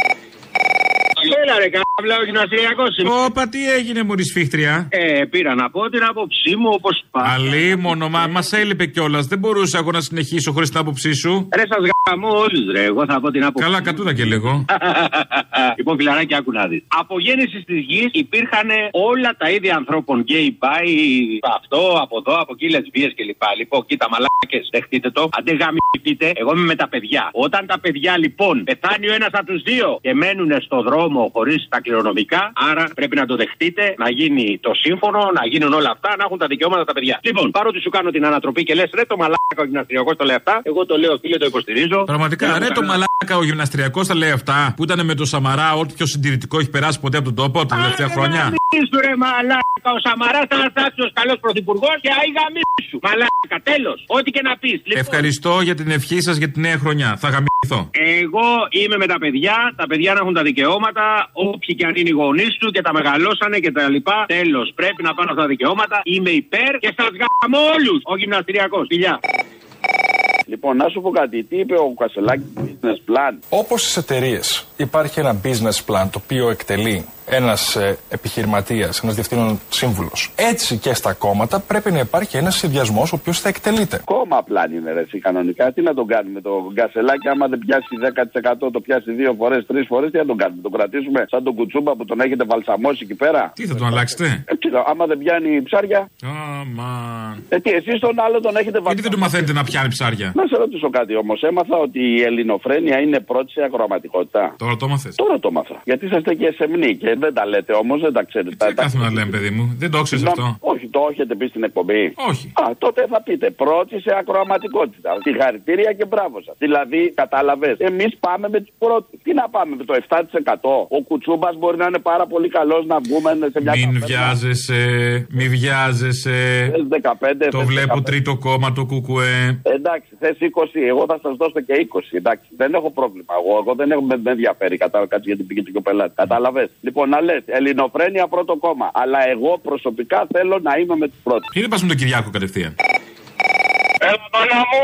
Έλα ρε κάβλα, ο γυμναστηριακός είμαι. Όπα, τι έγινε, Μωρή Σφίχτρια. Ε, πήρα να πω την άποψή μου όπως πάει. Αλίμονο, μα μας έλειπε κιόλας. Δεν μπορούσα εγώ να συνεχίσω χωρίς την άποψή σου. Ρε σας γαμώ όλους ρε, εγώ θα πω την άποψή Καλά, κατούδα και λίγο. λοιπόν, φιλαράκι, άκου να δεις. Από γέννησης της γης υπήρχαν όλα τα είδη ανθρώπων. Γκέι, μπάι, αυτό, από εδώ, από εκεί, λεσβείε κλπ. Λοιπόν, κοίτα, μαλάκες, δεχτείτε το. Αντί γαμηθείτε, εγώ είμαι με τα παιδιά. Όταν τα παιδιά λοιπόν πεθάνει ο ένας από τους δύο και μένουν στο δρόμο χωρίς τα κληρονομικά, άρα πρέπει να το δεχτείτε, να γίνει το σύμφωνο, να γίνουν όλα αυτά, να έχουν τα δικαιώματα τα παιδιά. Λοιπόν, παρότι σου κάνω την ανατροπή και λες, ρε το μαλάκα ο γυμναστηριακός το λέει αυτά, εγώ το λέω φίλε, το υποστηρίζω. Πραγματικά, Δεν ρε έχω το κανένα- μαλάκα ο γυμναστριακό θα λέει αυτά που ήταν με το Σαμαρά, ό,τι πιο συντηρητικό έχει περάσει ποτέ από τον τόπο τα τελευταία χρόνια. Μίσου ρε μαλάκα, ο Σαμαράς θα φτάσει ω καλός πρωθυπουργός και αίγα μίσου. Μαλάκα, τέλος. Ό,τι και να πεις. Λοιπόν, Ευχαριστώ για την ευχή σας για τη νέα χρονιά. Θα γαμηθώ. Εγώ είμαι με τα παιδιά, τα παιδιά να έχουν τα δικαιώματα, όποιοι και αν είναι οι γονείς του και τα μεγαλώσανε και τα λοιπά. Τέλος, πρέπει να πάνε αυτά τα δικαιώματα. Είμαι υπέρ και σα γαμώ όλους. Ο γυμναστηριακός. Φιλιά. Λοιπόν, να σου πω κάτι. Τι είπε ο Κασελάκης business plan; Όπως στις εταιρείες υπάρχει ένα business plan το οποίο εκτελεί ένας επιχειρηματίας, ένας διευθύνων σύμβουλος. Έτσι και στα κόμματα πρέπει να υπάρχει ένας συνδυασμός ο οποίος θα εκτελείται. Κόμμα πλάν είναι ρε, εσύ κανονικά. Τι να τον κάνουμε το Κασελάκη, άμα δεν πιάσει 10% το πιάσει δύο φορές, τρεις φορές, τι να τον κάνουμε. Τον κρατήσουμε σαν τον κουτσούμπα που τον έχετε βαλσαμώσει εκεί πέρα; Τι θα τον αλλάξετε; Ε, τι, άμα δεν πιάνει ψάρια; Αμαν. Ε, τι, εσείς τον άλλο τον έχετε βαλσαμώσει. Γιατί δεν του μαθαίνετε να πιάνει ψάρια; Να σε ρωτήσω κάτι όμως. Έμαθα ότι η ελληνοφρένεια είναι πρώτη σε ακροαματικότητα. Τώρα το μαθες. Τώρα το μάθα. Γιατί είσαστε και σεμνοί και δεν τα λέτε όμως, δεν τα ξέρετε. Τι κάθομαι να λέμε, παιδί μου. Δεν το ξέρεις αυτό. Όχι, το έχετε πει στην εκπομπή. Όχι. Α, τότε θα πείτε πρώτη σε ακροαματικότητα. Συγχαρητήρια και μπράβο σας. Δηλαδή, κατάλαβες, εμείς πάμε με τους πρώτους. Τι να πάμε με το 7%. Ο Κουτσούμπας μπορεί να είναι πάρα πολύ καλός να βγούμε σε μια Μην καφέ. βιάζεσαι, μη βιάζεσαι. Θες 15, Το θες βλέπω 15. τρίτο κόμμα το κουκουέ. Εντάξει, θες 20, εγώ θα σας δώσω και 20. Εντάξει, δεν έχω πρόβλημα. Εγώ, εγώ δεν έχω με, με ενδιαφέρει κατάλαβες κάτι γιατί πήγε και ο πελάτη. Κατάλαβες; Λοιπόν, να λες, Ελληνοφρένεια πρώτο κόμμα. Αλλά εγώ προσωπικά θέλω να είμαι με τους πρώτους. Γιατί δεν πα με τον Κυριάκο κατευθείαν. Έλα, μάνα μου!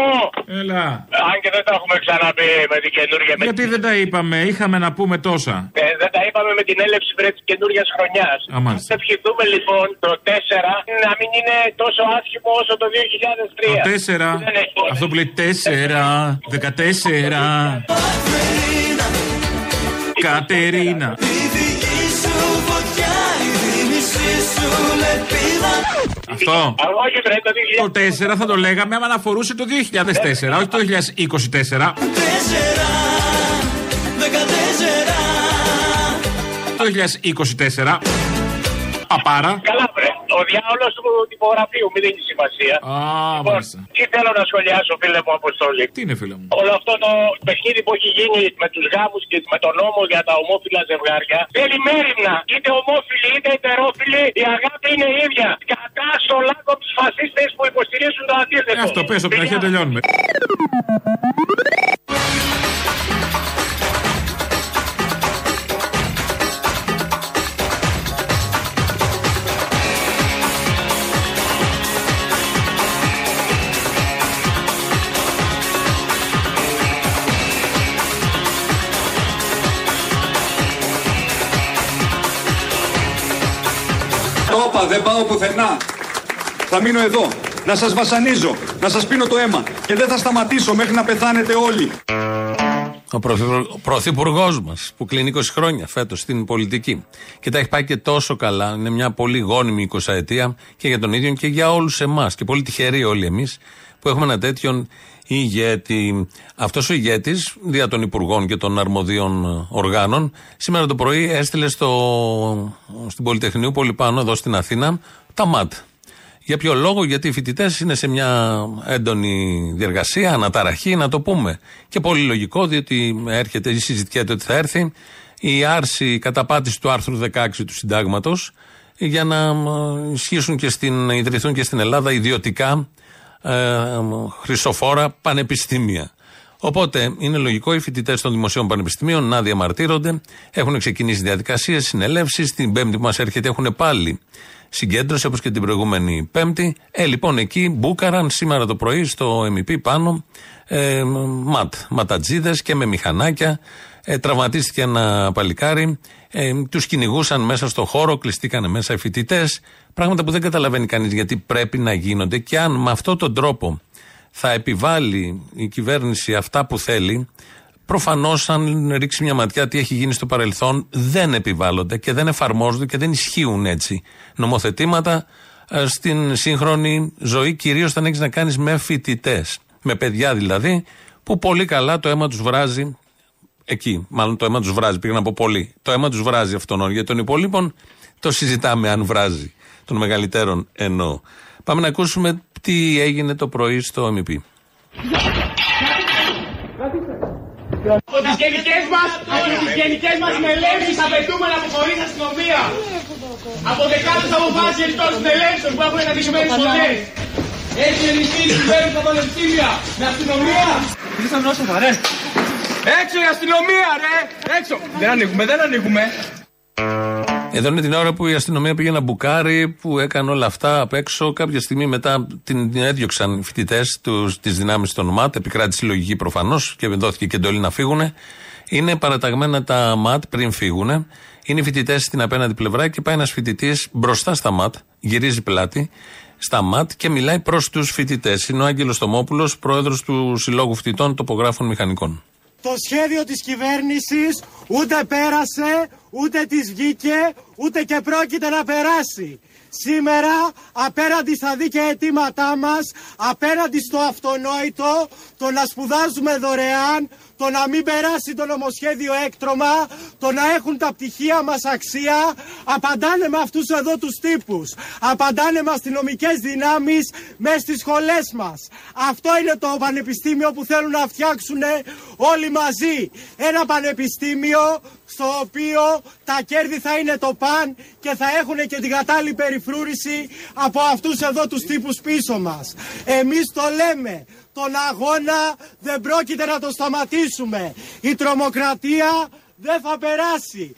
Έλα. Αν και δεν τα έχουμε ξαναπεί με την καινούργια. με Γιατί δεν τα είπαμε, είχαμε να πούμε τόσα. Ε, δεν τα είπαμε με την έλευση βρε της καινούργιας χρονιάς. Α, μάλιστα. Ευχηθούμε λοιπόν το 4 να μην είναι τόσο άσχημο όσο το 2003. Το 4. Δεν έχει. Αυτό που λέει 4. 14. Κατερίνα. Αυτό. Όχι, βρε, το 2000. Το 4 θα το λέγαμε άμα αφορούσε το 2004, όχι το 2024. Το 2024. Παπάρα. Καλά, βρε. Ο διάολος του τυπογραφείου, μην δίνει σημασία. Α, Λοιπόν, μάλιστα. τι θέλω να σχολιάσω, φίλε μου Αποστόλη; Τι είναι, φίλε μου; Όλο αυτό το παιχνίδι που έχει γίνει με τους γάμους και με τον νόμο για τα ομόφυλα ζευγάρια θέλει μέρημνα. Είτε ομόφυλοι είτε ετερόφυλοι, η αγάπη είναι η ίδια. Κατά στο λάκκο τους φασίστες που υποστηρίζουν το αντίθετο. Ε, αυτό πες από την αρχή τελειώνουμε. Το είπα, δεν πάω πουθενά. Θα μείνω εδώ. Να σας βασανίζω. Να σας πίνω το αίμα. Και δεν θα σταματήσω μέχρι να πεθάνετε όλοι. Ο πρωθυπουργός μας που κλείνει 20 χρόνια φέτος στην πολιτική και τα έχει πάει και τόσο καλά. Είναι μια πολύ γόνιμη 20 ετία και για τον ίδιο και για όλους εμάς. Και πολύ τυχεροί όλοι εμείς που έχουμε ένα τέτοιον ηγέτη. Αυτός ο ηγέτης, δια των υπουργών και των αρμοδίων οργάνων, σήμερα το πρωί έστειλε στο, στην Πολυτεχνείο πολύ πάνω εδώ στην Αθήνα τα ΜΑΤ. Για ποιο λόγο, γιατί οι φοιτητές είναι σε μια έντονη διεργασία, αναταραχή, να το πούμε. Και πολύ λογικό, διότι έρχεται ή συζητιέται ότι θα έρθει η άρση, η καταπάτηση του άρθρου 16 του συντάγματος για να ε, ισχύσουν και στην, ιδρυθούν και στην Ελλάδα ιδιωτικά ε, χρυσοφόρα πανεπιστήμια. Οπότε είναι λογικό οι φοιτητές των δημοσίων πανεπιστημίων να διαμαρτύρονται. Έχουν ξεκινήσει διαδικασίες, συνελεύσεις. Την Πέμπτη που μας έρχεται έχουν πάλι συγκέντρωση όπως και την προηγούμενη Πέμπτη. Ε, λοιπόν, εκεί μπούκαραν σήμερα το πρωί στο MEP πάνω ε, ματ, ματατζίδες και με μηχανάκια. Ε, τραυματίστηκε ένα παλικάρι. Ε, τους κυνηγούσαν μέσα στο χώρο, κλειστήκανε μέσα οι φοιτητές. Πράγματα που δεν καταλαβαίνει κανείς γιατί πρέπει να γίνονται και αν με αυτόν τον τρόπο θα επιβάλλει η κυβέρνηση αυτά που θέλει, προφανώς αν ρίξει μια ματιά τι έχει γίνει στο παρελθόν, δεν επιβάλλονται και δεν εφαρμόζονται και δεν ισχύουν έτσι νομοθετήματα ε, στην σύγχρονη ζωή, κυρίως όταν έχεις να κάνεις με φοιτητές. Με παιδιά δηλαδή, που πολύ καλά το αίμα τους βράζει εκεί. Μάλλον το αίμα τους βράζει, πήγα να πω πολύ. Το αίμα τους βράζει αυτόν. Για των υπολείπων το συζητάμε αν βράζει. Των μεγαλύτερων εννοώ. Πάμε να ακούσουμε τι έγινε το πρωί στο MEP. Από τις γενικές μας, από τις γενικές μας συνελεύσεις απαιτούμε να αποχωρήσει η αστυνομία. Από δεκάδες αποφάσεις εκτός συνελεύσεων που έχουν κατηγημένες φωνές. Έχει ενισχύσει η κυβέρνηση στα πανεπιστήμια με αστυνομία. Ήρθαμε όσο ρε. Έξω η αστυνομία ρε. Έξω. Δεν ανοίγουμε, δεν ανοίγουμε. Εδώ είναι την ώρα που η αστυνομία πήγε ένα μπουκάρι που έκανε όλα αυτά απ' έξω. Κάποια στιγμή μετά την, την έδιωξαν οι φοιτητές τη δυνάμεις των ΜΑΤ. Επικράτησε η λογική προφανώς και δόθηκε και εντολή να φύγουν. Είναι παραταγμένα τα ΜΑΤ πριν φύγουν. Είναι οι φοιτητές στην απέναντι πλευρά και πάει ένας φοιτητής μπροστά στα ΜΑΤ, γυρίζει πλάτη στα ΜΑΤ και μιλάει προς τους φοιτητές. Είναι ο Άγγελος Τομόπουλος, πρόεδρος του Συλλόγου Φοιτητών Τοπογράφων Μηχανικών. Το σχέδιο της κυβέρνησης ούτε πέρασε, ούτε της βγήκε, ούτε και πρόκειται να περάσει. Σήμερα απέναντι στα δίκαια αιτήματά μας, απέναντι στο αυτονόητο, το να σπουδάζουμε δωρεάν, το να μην περάσει το νομοσχέδιο έκτρωμα, το να έχουν τα πτυχία μας αξία, απαντάνε με αυτούς εδώ τους τύπους. Απαντάνε με αστυνομικές δυνάμεις μέσα στις σχολές μας. Αυτό είναι το πανεπιστήμιο που θέλουν να φτιάξουν όλοι μαζί. Ένα πανεπιστήμιο στο οποίο τα κέρδη θα είναι το παν και θα έχουν και την κατάλληλη περιφρούρηση από αυτούς εδώ τους τύπους πίσω μας. Εμείς το λέμε, τον αγώνα δεν πρόκειται να το σταματήσουμε. Η τρομοκρατία δεν θα περάσει.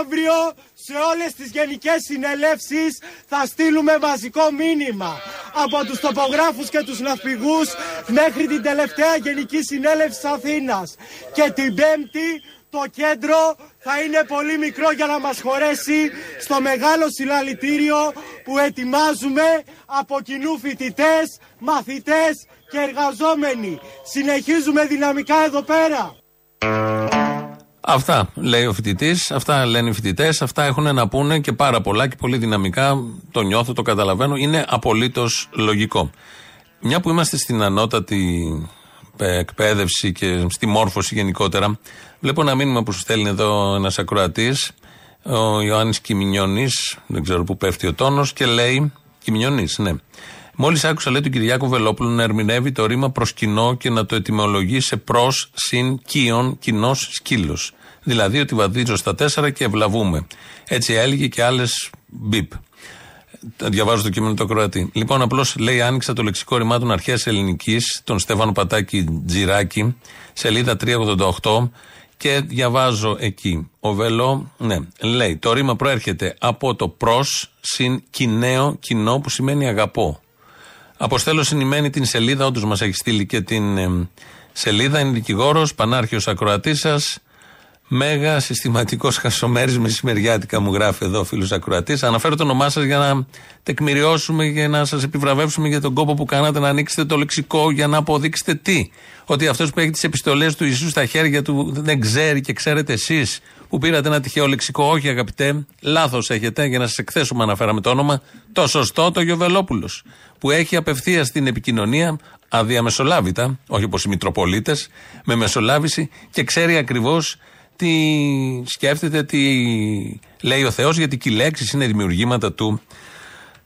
Αύριο σε όλες τις γενικές συνελεύσεις θα στείλουμε μαζικό μήνυμα από τους τοπογράφους και τους ναυπηγούς μέχρι την τελευταία γενική συνέλευση της Αθήνας. Και την Πέμπτη το κέντρο θα είναι πολύ μικρό για να μας χωρέσει στο μεγάλο συλλαλητήριο που ετοιμάζουμε από κοινού φοιτητές, μαθητές και εργαζόμενοι. Συνεχίζουμε δυναμικά εδώ πέρα. Αυτά λέει ο φοιτητής, αυτά λένε οι φοιτητές, αυτά έχουν να πούνε και πάρα πολλά και πολύ δυναμικά. Το νιώθω, το καταλαβαίνω. Είναι απολύτως λογικό. Μια που είμαστε στην ανώτατη εκπαίδευση και στη μόρφωση γενικότερα, βλέπω ένα μήνυμα που σου στέλνει εδώ ένας ακροατής, ο Ιωάννης Κιμινιώνης, δεν ξέρω πού πέφτει ο τόνος, και λέει. Κιμινιώνης, ναι. Μόλις άκουσα, λέει, του Κυριάκου Βελόπουλου να ερμηνεύει το ρήμα προς κοινό και να το ετοιμολογεί σε προς συν κύον κοινός σκύλος. Δηλαδή ότι βαδίζω στα τέσσερα και ευλαβούμε. Έτσι έλεγε και άλλες μπιπ. Διαβάζω το κείμενο του Ακροατή. Λοιπόν, απλώς λέει, άνοιξα το λεξικό ρημάτων αρχαία ελληνικής, τον Στέφανο Πατάκη Τζιράκη, σελίδα 388, και διαβάζω εκεί. Ο Βελό, ναι, λέει, το ρήμα προέρχεται από το προς συν κοιναίο κοινό που σημαίνει αγαπώ. Αποστέλως συνημένη την σελίδα, όντως μας έχει στείλει και την ε, σελίδα. Είναι δικηγόρος, πανάρχιος ακροατής σας. Μέγα συστηματικός χασομέρι μεσημεριάτικα μου γράφει εδώ ο φίλος Ακροατής. Αναφέρω το όνομά σας για να τεκμηριώσουμε και να σας επιβραβεύσουμε για τον κόπο που κάνατε να ανοίξετε το λεξικό για να αποδείξετε τι. Ότι αυτός που έχει τις επιστολές του Ιησού στα χέρια του δεν ξέρει και ξέρετε εσείς που πήρατε ένα τυχαίο λεξικό. Όχι, αγαπητέ, λάθος έχετε για να σας εκθέσουμε, αναφέραμε το όνομα. Το σωστό, το Γιοβελόπουλος. Που έχει απευθείας την επικοινωνία αδιαμεσολάβητα, όχι όπως οι Μητροπολίτες, με μεσολάβηση και ξέρει ακριβώς τι σκέφτεται, τι λέει ο Θεός, γιατί και οι λέξεις είναι δημιουργήματα του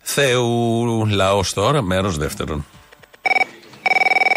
Θεού. Λαός τώρα, μέρος δεύτερον.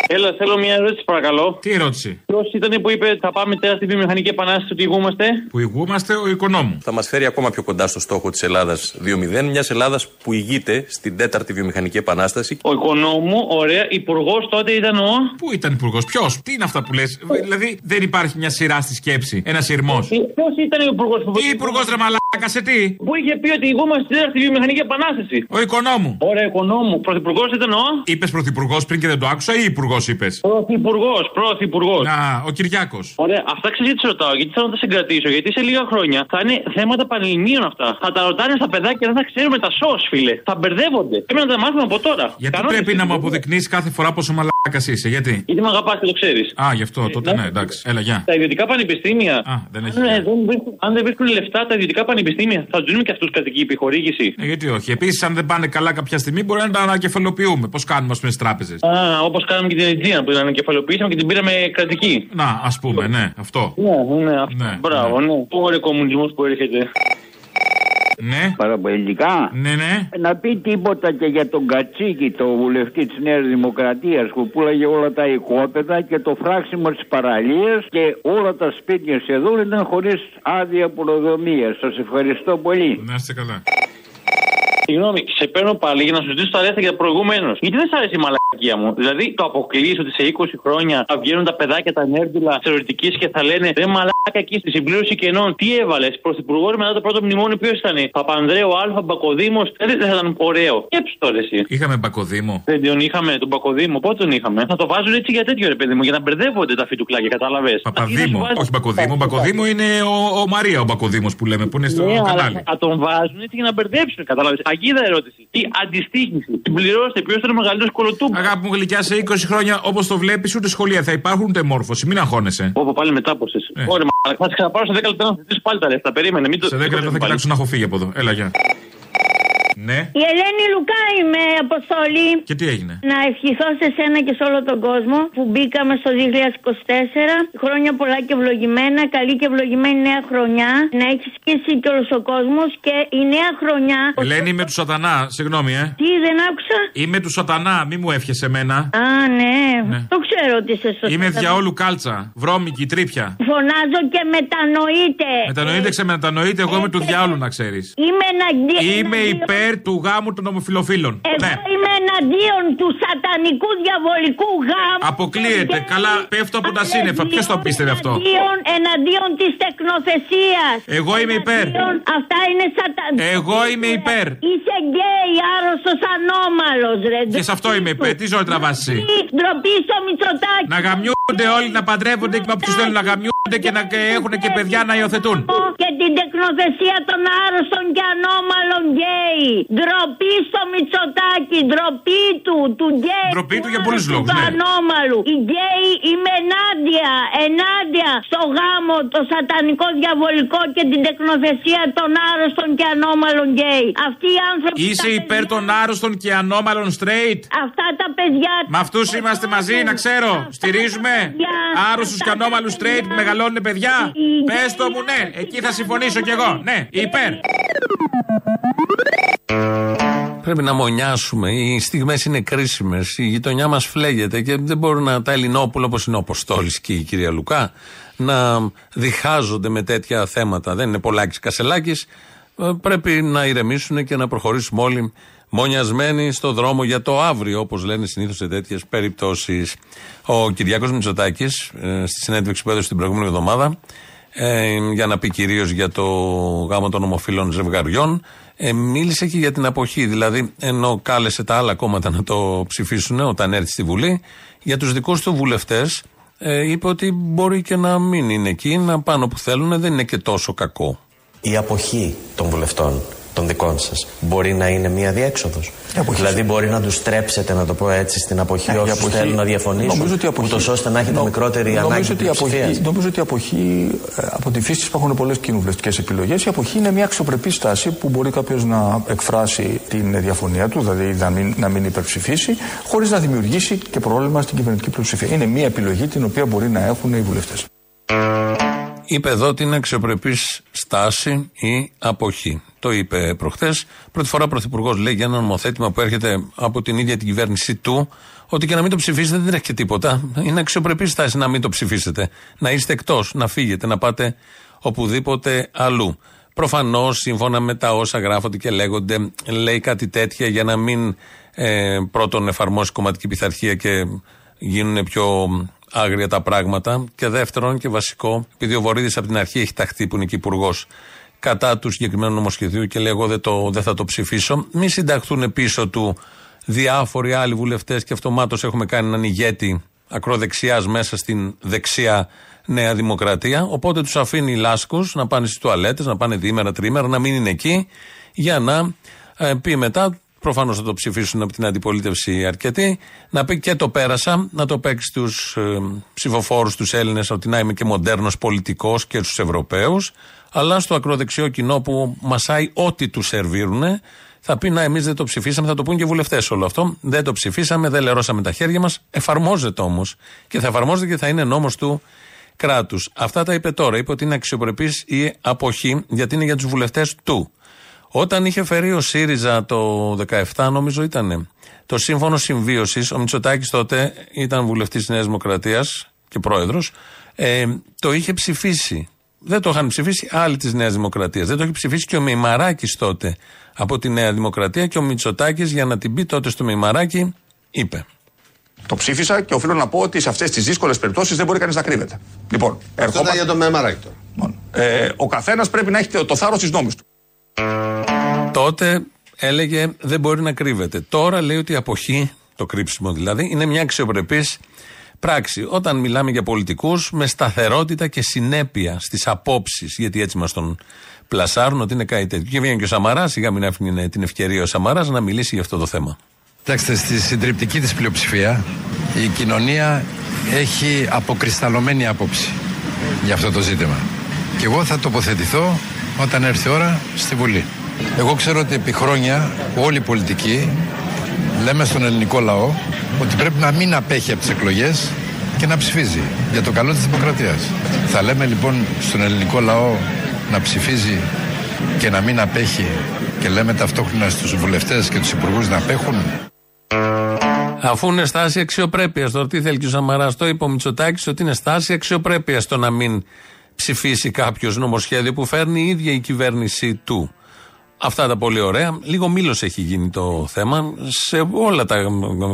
Έλα, θέλω μια ερώτηση, παρακαλώ. Τι ερώτηση; Ποιος ήταν που είπε θα πάμε τώρα στη βιομηχανική επανάσταση ότι ηγούμαστε. Που ηγούμαστε ο οικονόμου. Θα μας φέρει ακόμα πιο κοντά στο στόχο της Ελλάδας 2.0, μιας Ελλάδας που ηγείται στην τέταρτη βιομηχανική επανάσταση. Ο οικονόμου, ωραία, υπουργός τότε ήταν ο. Πού ήταν υπουργός, ποιος, τι είναι αυτά που λες; Δηλαδή δεν υπάρχει μια σειρά στη σκέψη, ένας σειρμός. Ποιος ήταν ο υπουργός που. Τι υπουργός ρε μαλάκα, σε τι; Που είχε πει ότι ηγούμαστε στην τέταρτη βιομηχανική επανάσταση. Ο οικονόμου. Ωραία, οικονόμου. Πρωθυπουργός ήταν ο. Είπες πρωθυπουργός πριν και δεν το άκουσα ή υπουργός; Πρωθυπουργός είπες. Πρωθυπουργός, πρωθυπουργός. Α, ο Κυριάκος. Ωραία, αυτά ξέρει γιατί σε ρωτάω, γιατί θέλω να τα συγκρατήσω. Γιατί σε λίγα χρόνια θα είναι θέματα πανελληνίων αυτά. Θα τα ρωτάνε στα παιδάκια, δεν θα ξέρουμε τα σο, φίλε. Θα μπερδεύονται. Πρέπει να τα μάθουμε από τώρα. Γιατί Κανόνες πρέπει να μου είναι. αποδεικνύει κάθε φορά πόσο μαλάκας είσαι, γιατί; Γιατί με αγαπάς και το ξέρεις. Α, γι' αυτό, τότε ναι, εντάξει. Έλα, γεια. Τα ιδιωτικά πανεπιστήμια. Α, δεν έχει. αν, ε, δεν βρίσκουν, αν δεν βρίσκουν λεφτά τα ιδιωτικά πανεπιστήμια, θα τους δίνουμε και αυτούς κατοική επιχορήγηση. Ε, γιατί όχι. Επίσης, αν δεν πάνε καλά κάποια στιγμή, μπορεί να τα ανακεφαλοποιούμε. Πώς κάνουμε, ας πούμε, στις τράπεζες. Α, όπως κάναμε και την Αιτζία που την ανακεφαλοποιήσαμε και την πήραμε κρατική. Να, ας πούμε, ναι, αυτό. Ναι, ναι, αυτό. Μπράβο, ναι. Πού είναι ο κομμουνισμός που έρχεται. Ναι. Παραπολιτικά. Ναι, ναι. Να πει τίποτα και για τον Κατσίκη, το βουλευτή της Νέας Δημοκρατίας, που πουλάγε όλα τα οικόπεδα και το φράξιμο της παραλίας και όλα τα σπίτια σχεδόν ήταν χωρίς άδεια προδομίας. Σας ευχαριστώ πολύ. Να είστε καλά. Συγγνώμη, σε παίρνω πάλι για να σου ζητήσω τα αρέστα για προηγουμένω. Γιατί δεν σ' αρέσει η μαλακία μου. Δηλαδή, το αποκλείει ότι σε 20 χρόνια θα βγαίνουν τα παιδάκια τα νέρντουλα θεωρητικής και θα λένε Ρε μαλάκα εκεί στη συμπλήρωση κενών. Τι έβαλες, πρωθυπουργό μετά το πρώτο μνημόνιο ποιος ήταν. Παπανδρέο Α, Μπακοδήμος. Δεν δεν θα ήταν ωραίο. Σκέψου τώρα εσύ. Είχαμε Μπακοδήμο. Δεν τον είχαμε, τον Πακοδήμο. Πότε τον είχαμε; Θα το βάζουν έτσι για τέτοιο ρε παιδί μου, για να μπερδεύονται τα φιτουκλάκια, κατάλαβες. Παπαδήμο. Όχι Μπακοδήμο. Μπακοδήμο είναι ο, ο Μαρία ο Μπακοδήμος που λέμε, που είναι στο Ναι, αλλά κανάλι. θα τον βάζουν έτσι για να μπερδέψουν, κατάλαβες. Αγίδα ερώτηση. Τι αντιστοίχηση. Συμπληρώστε, ποιος ήταν ο μεγαλύτερος κολοτούμπος. Αγάπη μου γλυκιά σε 20 χρόνια, όπως το βλέπεις, ούτε σχολεία θα υπάρχουν ούτε μόρφωση. Μην αγχώνεσαι. Όπω πάλι μετάποση. Ε. Ωραία, μα θα σε ξαναπάρω σε 10 λεπτά να ζητήσω πάλι τα λεφτά. Περίμενε, μην το. Σε 10 λεπτά θα κοιτάξω να έχω φύγει από εδώ. Έλα, γεια. Ναι. Η Ελένη Λουκά είμαι, Αποστολή. Και τι έγινε; Να ευχηθώ σε σένα και σε όλο τον κόσμο που μπήκαμε στο 2024. Χρόνια πολλά και ευλογημένα. Καλή και ευλογημένη νέα χρονιά. Να έχεις και εσύ και όλος ο κόσμος. Και η νέα χρονιά. Ελένη, είμαι του Σατανά. Συγγνώμη, ε. Τι δεν άκουσα; Είμαι του Σατανά, μη μου εύχεσαι εμένα. Α, ναι. Το ξέρω ότι είσαι στο Είμαι Σατανά. διαόλου κάλτσα. Βρώμικη, τρίπια. Φωνάζω και μετανοείτε. Μετανοείτε, ξεμετανοείτε, εγώ είμαι του διαόλου να ξέρεις. Είμαι εναντί- Είμαι εναντίον- υπέρ του γάμου των ομοφυλοφίλων. Εγώ Ναι. είμαι εναντίον του σατανικού διαβολικού γάμου. Αποκλείεται. Καλά, πέφτω από τα σύννεφα. Ποιος το πίστευε αυτό; Εναντίον, εναντίον της τεκνοθεσίας. Εγώ είμαι υπέρ. Αυτά είναι σατανικά. Εγώ είμαι υπέρ. Είσαι γκέι, άρρωστος ανώμαλος, ρε. Και σε αυτό είμαι υπέρ. Τι ζωή τραβάς εσύ; Ντροπή στο Μητσοτάκι. Να γαμιούνται όλοι, να παντρεύονται και με όποιους θέλουν να γαμιούνται και να και έχουν και παιδιά να υιοθετούν. Και την τεκνοθεσία των άρρωστων και ανώμαλων γκέι. Ντροπή στο Μητσοτάκη. Ντροπή του, του γκέι. Ντροπή του για πολλούς του λόγους, ναι. ανώμαλου. Οι γκέι είμαι ενάντια, ενάντια στο γάμο, το σατανικό διαβολικό και την τεκνοθεσία των άρρωστων και ανώμαλων γκέι. Αυτοί οι άνθρωποι. Είσαι υπέρ των άρρωστων και ανώμαλων straight; Αυτά τα παιδιά. Με αυτούς είμαστε μαζί, να ξέρω. Στηρίζουμε άρρωστους και ανώμαλους straight που μεγαλώνουν παιδιά; Πες το μου, ναι. Εκεί θα συμφωνήσω κι εγώ. Ναι, υπέρ. Πρέπει να μονιάσουμε. Οι στιγμές είναι κρίσιμες. Η γειτονιά μας φλέγεται και δεν μπορούν να τα Ελληνόπουλα όπως είναι ο Αποστόλης και η κυρία Λουκά να διχάζονται με τέτοια θέματα. Δεν είναι πολλάκι κασελάκι. Πρέπει να ηρεμήσουν και να προχωρήσουμε όλοι μονιασμένοι στο δρόμο για το αύριο, όπως λένε συνήθως σε τέτοιες περιπτώσεις. Ο Κυριάκο Μητσοτάκης, ε, στη συνέντευξη που έδωσε την προηγούμενη εβδομάδα, ε, για να πει κυρίως για το γάμο των ομοφύλων ζευγαριών, ε, μίλησε και για την αποχή. Δηλαδή, ενώ κάλεσε τα άλλα κόμματα να το ψηφίσουν όταν έρθει στη Βουλή, για τους δικούς του βουλευτές ε, είπε ότι μπορεί και να μην είναι εκεί, να πάνε όπου θέλουν, δεν είναι και τόσο κακό. Η αποχή των βουλευτών των δικών σας μπορεί να είναι μία διέξοδος. Δηλαδή, μπορεί να τους στρέψετε, να το πω έτσι, στην αποχή Ε, η όσους αποχή- θέλουν να διαφωνήσουν, νομίζω ότι η αποχή- ούτως ώστε να έχετε Νο- μικρότερη νομίζω ανάγκη ότι η αποχή, πλειοψηφίας. νομίζω ότι η αποχή, ε, από τη φύση της υπάρχουν πολλές κοινοβουλευτικές επιλογές. Η αποχή είναι μια αξιοπρεπή στάση που μπορεί κάποιος να εκφράσει την διαφωνία του, δηλαδή να μην, να μην υπερψηφίσει, χωρίς να δημιουργήσει και πρόβλημα στην κυβερνητική πλειοψηφία. Είναι μια επιλογή την οποία μπορεί να έχουν οι βουλευτές. Είπε εδώ ότι είναι αξιοπρεπής στάση ή αποχή. Το είπε προχθές. Πρώτη φορά ο Πρωθυπουργός λέει για ένα νομοθέτημα που έρχεται από την ίδια την κυβέρνησή του ότι και να μην το ψηφίσετε δεν έχει και τίποτα. Είναι αξιοπρεπής στάση να μην το ψηφίσετε. Να είστε εκτός, να φύγετε, να πάτε οπουδήποτε αλλού. Προφανώς, σύμφωνα με τα όσα γράφονται και λέγονται, λέει κάτι τέτοια για να μην ε, πρώτον εφαρμόσει κομματική πειθαρχία και γίνουν πιο άγρια τα πράγματα. Και δεύτερον και βασικό, επειδή ο Βορύδης από την αρχή έχει ταχθεί που είναι και υπουργός κατά του συγκεκριμένου νομοσχεδίου και λέει: Εγώ δεν, το, δεν θα το ψηφίσω. Μην συνταχθούν πίσω του διάφοροι άλλοι βουλευτές και αυτομάτως έχουμε κάνει έναν ηγέτη ακροδεξιάς μέσα στην δεξιά Νέα Δημοκρατία. Οπότε τους αφήνει λάσκους να πάνε στις τουαλέτες, να πάνε διήμερα, τρίμερα, να μην είναι εκεί για να ε, πει μετά. Προφανώς θα το ψηφίσουν από την αντιπολίτευση αρκετοί. Να πει και το πέρασα, να το παίξει στου ε, ψηφοφόρους, τους Έλληνες, ότι να είμαι και μοντέρνος πολιτικός και στους Ευρωπαίους. Αλλά στο ακροδεξιό κοινό που μασάει ό,τι τους σερβίρουν, θα πει να εμείς δεν το ψηφίσαμε, θα το πούν και οι βουλευτές όλο αυτό. Δεν το ψηφίσαμε, δεν λερώσαμε τα χέρια μας. Εφαρμόζεται όμως. Και θα εφαρμόζεται και θα είναι νόμος του κράτους. Αυτά τα είπε τώρα. Είπε ότι είναι αξιοπρεπής η αποχή, γιατί είναι για τους βουλευτές του. Όταν είχε φέρει ο ΣΥΡΙΖΑ το 17, νομίζω ήταν, το σύμφωνο συμβίωσης, ο Μητσοτάκης τότε ήταν βουλευτής της Νέας Δημοκρατίας και πρόεδρος, ε, το είχε ψηφίσει. Δεν το είχαν ψηφίσει άλλοι της Νέας Δημοκρατίας. Δεν το είχε ψηφίσει και ο Μημαράκης τότε από τη Νέα Δημοκρατία και ο Μητσοτάκης για να την πει τότε στο Μημαράκη είπε. Το ψήφισα και οφείλω να πω ότι σε αυτές τις δύσκολες περιπτώσεις δεν μπορεί κανείς να κρύβεται. Λοιπόν, Αυτό ήταν για το Μεμαράκη τώρα. Ε, ο καθένας πρέπει να έχει το, το θάρρος της νόμης του. Τότε έλεγε δεν μπορεί να κρύβεται. Τώρα λέει ότι η αποχή, το κρύψιμο δηλαδή, είναι μια αξιοπρεπής πράξη. Όταν μιλάμε για πολιτικούς, με σταθερότητα και συνέπεια στις απόψεις, γιατί έτσι μας τον πλασάρουν ότι είναι κάτι τέτοιο. Και βγαίνει και ο Σαμαράς, σιγά μην άφηνε την ευκαιρία ο Σαμαράς να μιλήσει για αυτό το θέμα. Κοιτάξτε, στη συντριπτική της πλειοψηφία η κοινωνία έχει αποκρισταλωμένη άποψη για αυτό το ζήτημα. Και εγώ θα τοποθετηθώ όταν έρθει η ώρα στη Βουλή. Εγώ ξέρω ότι επί χρόνια όλοι οι πολιτικοί λέμε στον ελληνικό λαό ότι πρέπει να μην απέχει από τις εκλογές και να ψηφίζει για το καλό της δημοκρατίας. Θα λέμε λοιπόν στον ελληνικό λαό να ψηφίζει και να μην απέχει και λέμε ταυτόχρονα στους βουλευτές και τους υπουργούς να απέχουν; Αφού είναι στάση αξιοπρέπειας, τώρα τι θέλει και ο Σαμαράς, το είπε ο Μητσοτάκης ότι είναι στάση αξιοπρέπειας το να μην ψηφίσει κάποιος νομοσχέδιο που φέρνει η ίδια η κυβέρνηση του. Αυτά τα πολύ ωραία. Λίγο μύλος έχει γίνει το θέμα σε όλα τα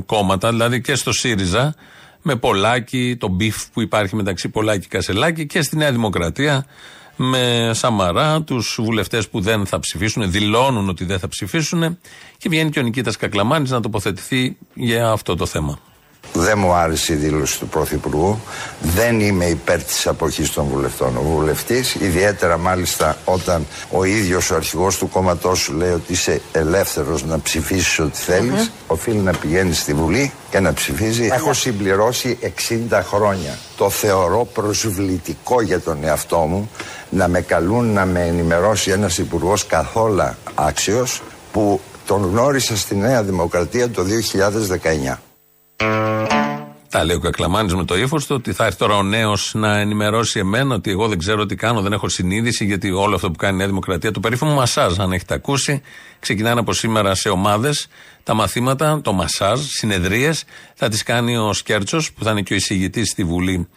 κόμματα, δηλαδή και στο ΣΥΡΙΖΑ, με Πολάκη, το beef που υπάρχει μεταξύ Πολάκη και Κασελάκη και στη Νέα Δημοκρατία με Σαμαρά, τους βουλευτές που δεν θα ψηφίσουν, δηλώνουν ότι δεν θα ψηφίσουν και βγαίνει και ο Νικήτας Κακλαμάνης να τοποθετηθεί για αυτό το θέμα. Δεν μου άρεσε η δήλωση του Πρωθυπουργού. Δεν είμαι υπέρ της αποχής των βουλευτών. Ο βουλευτής, ιδιαίτερα μάλιστα όταν ο ίδιος ο αρχηγός του κόμματός σου λέει ότι είσαι ελεύθερος να ψηφίσεις ό,τι θέλεις, οφείλει να πηγαίνει στη Βουλή και να ψηφίζει. Έχω συμπληρώσει 60 χρόνια. Το θεωρώ προσβλητικό για τον εαυτό μου να με καλούν να με ενημερώσει ένας υπουργός καθόλου άξιος που τον γνώρισα στη Νέα Δημοκρατία το 2019. Τα λέει ο Κακλαμάνης με το ύφος του ότι θα έρθει τώρα ο νέος να ενημερώσει εμένα ότι εγώ δεν ξέρω τι κάνω, δεν έχω συνείδηση γιατί όλο αυτό που κάνει η Νέα Δημοκρατία, το περίφημο μασάζ, αν έχετε ακούσει, ξεκινάνε από σήμερα σε ομάδες τα μαθήματα, το μασάζ, συνεδρίες. Θα τις κάνει ο Σκέρτσος που θα είναι και ο εισηγητής στη Βουλή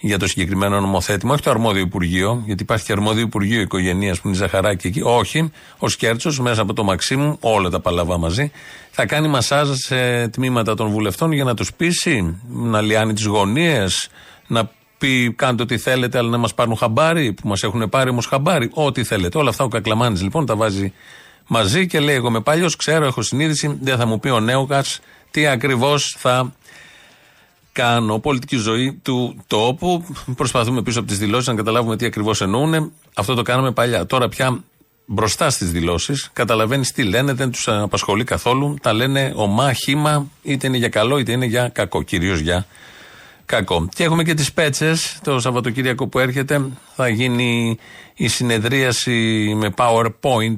για το συγκεκριμένο νομοθέτημα, όχι το αρμόδιο Υπουργείο, γιατί υπάρχει και αρμόδιο Υπουργείο Οικογενείας που είναι η Ζαχαράκη εκεί. Όχι, ο Σκέρτσος μέσα από το Μαξίμου, όλα τα παλαβά μαζί, θα κάνει μασάζ σε τμήματα των βουλευτών για να τους πείσει, να λιάνει τις γωνίες, να πει κάντε ό,τι θέλετε, αλλά να μας πάρουν χαμπάρι, που μας έχουν πάρει όμως χαμπάρι. Ό,τι θέλετε. Όλα αυτά ο Κακλαμάνης λοιπόν τα βάζει μαζί και λέει: Εγώ είμαι παλιός, ξέρω, έχω συνείδηση, δεν θα μου πει ο Νέοκας τι ακριβώς θα κάνω. Πολιτική ζωή του τόπου. Προσπαθούμε πίσω από τις δηλώσεις να καταλάβουμε τι ακριβώς εννοούν. Αυτό το κάναμε παλιά. Τώρα πια μπροστά στις δηλώσεις καταλαβαίνεις τι λένε, δεν τους απασχολεί καθόλου. Τα λένε ομά, χήμα, είτε είναι για καλό είτε είναι για κακό. Κυρίως για κακό. Και έχουμε και τις πέτσες. Το Σαββατοκύριακο που έρχεται θα γίνει η συνεδρίαση με PowerPoint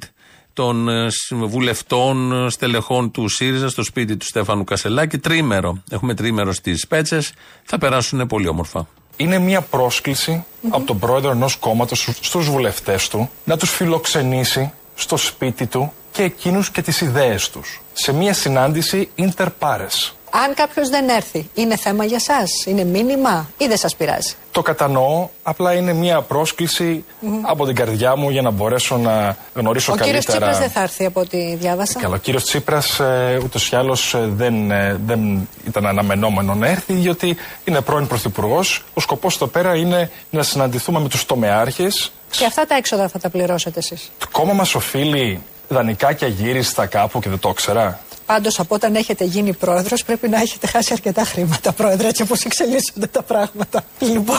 των ε, βουλευτών, ε, στελεχών του ΣΥΡΙΖΑ στο σπίτι του Στέφανου Κασελάκη. Τρίμερο. Έχουμε τρίμερο στις Πέτσες. Θα περάσουν πολύ όμορφα. Είναι μια πρόσκληση από τον πρόεδρο ενός κόμματος στους βουλευτές του να τους φιλοξενήσει στο σπίτι του και εκείνους και τις ιδέες τους. Σε μια συνάντηση inter pares. Αν κάποιος δεν έρθει, είναι θέμα για εσά, είναι μήνυμα ή δεν σας πειράζει; Το κατανοώ, απλά είναι μια πρόσκληση από την καρδιά μου για να μπορέσω να γνωρίσω Ο καλύτερα. κύριο Τσίπρας δεν θα έρθει από ό,τι διάβασα. Καλά, ο κύριος Τσίπρας ε, ούτως ή άλλως δεν, ε, δεν ήταν αναμενόμενο να έρθει, διότι είναι πρώην πρωθυπουργός. Ο σκοπός εδώ πέρα είναι να συναντηθούμε με τους τομεάρχες. Και αυτά τα έξοδα θα τα πληρώσετε εσείς. Το κόμμα μας οφείλει δανεικά και αγύριστα κάπου και δεν το ήξερα. Πάντως από όταν έχετε γίνει πρόεδρος πρέπει να έχετε χάσει αρκετά χρήματα, πρόεδρε, έτσι όπως εξελίσσονται τα πράγματα. Λοιπόν,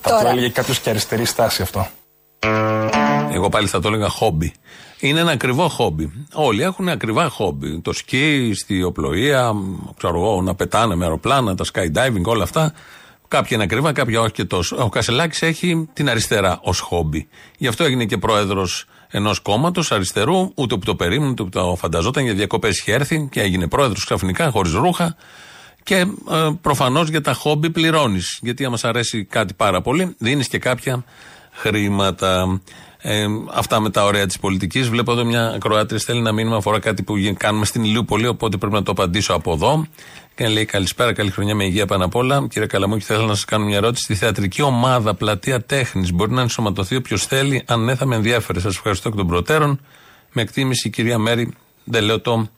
Θα το τώρα. έλεγε κάποιος και αριστερή στάση αυτό. Εγώ πάλι θα το έλεγα χόμπι. Είναι ένα ακριβό χόμπι. Όλοι έχουν ακριβά χόμπι. Το σκι, στη οπλοεία, ξέρω εγώ, να πετάνε με αεροπλάνα, τα skydiving, όλα αυτά. Κάποια είναι ακριβά, κάποια όχι και τόσο. Ο Κασελάκης έχει την αριστερά ως χόμπι. Γι' αυτό έγινε και πρόεδρος ενός κόμματος αριστερού, ούτε που το περίμενε, ούτε που το φανταζόταν. Για διακοπές είχε έρθει και έγινε πρόεδρος ξαφνικά, χωρίς ρούχα. Και ε, προφανώς για τα χόμπι πληρώνεις. Γιατί άμα σ' αρέσει κάτι πάρα πολύ, δίνεις και κάποια χρήματα. Ε, αυτά με τα ωραία της πολιτικής. Βλέπω εδώ μια ακροάτρια στέλνει ένα μήνυμα αφορά κάτι που γι- κάνουμε στην Ηλιούπολη, οπότε πρέπει να το απαντήσω από εδώ. Και λέει καλησπέρα, καλή χρονιά με υγεία πάνω απ' όλα. Κύριε Καλαμούκη, θέλω να σας κάνω μια ερώτηση. Στη θεατρική ομάδα πλατεία τέχνης μπορεί να ενσωματωθεί όποιος θέλει, αν ναι, θα με ενδιαφέρει. Σας ευχαριστώ εκ των προτέρων. Με εκτίμηση, η κυρία Μέρη, δεν λέω το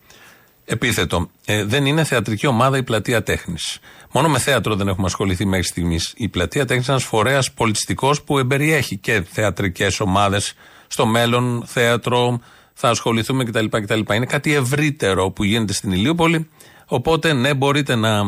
επίθετο. Ε, δεν είναι θεατρική ομάδα η πλατεία τέχνης. Μόνο με θέατρο δεν έχουμε ασχοληθεί μέχρι στιγμής. Η πλατεία τέχνης είναι ένας φορέας πολιτιστικός που εμπεριέχει και θεατρικές ομάδες. Στο μέλλον, θέατρο, θα ασχοληθούμε κτλ. κτλ. Είναι κάτι ευρύτερο που γίνεται στην Ηλίουπολη. Οπότε, ναι, μπορείτε να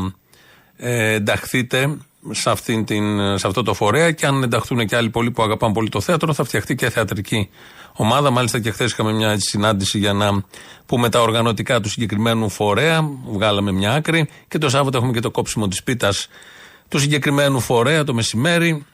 ε, ενταχθείτε σε, αυτήν την, σε αυτό το φορέα και αν ενταχθούν και άλλοι πολλοί που αγαπάνε πολύ το θέατρο, θα φτιαχτεί και θεατρική ομάδα. Μάλιστα και χθες είχαμε μια έτσι συνάντηση για να πούμε τα οργανωτικά του συγκεκριμένου φορέα. Βγάλαμε μια άκρη και το Σάββατο έχουμε και το κόψιμο της πίτας του συγκεκριμένου φορέα το μεσημέρι.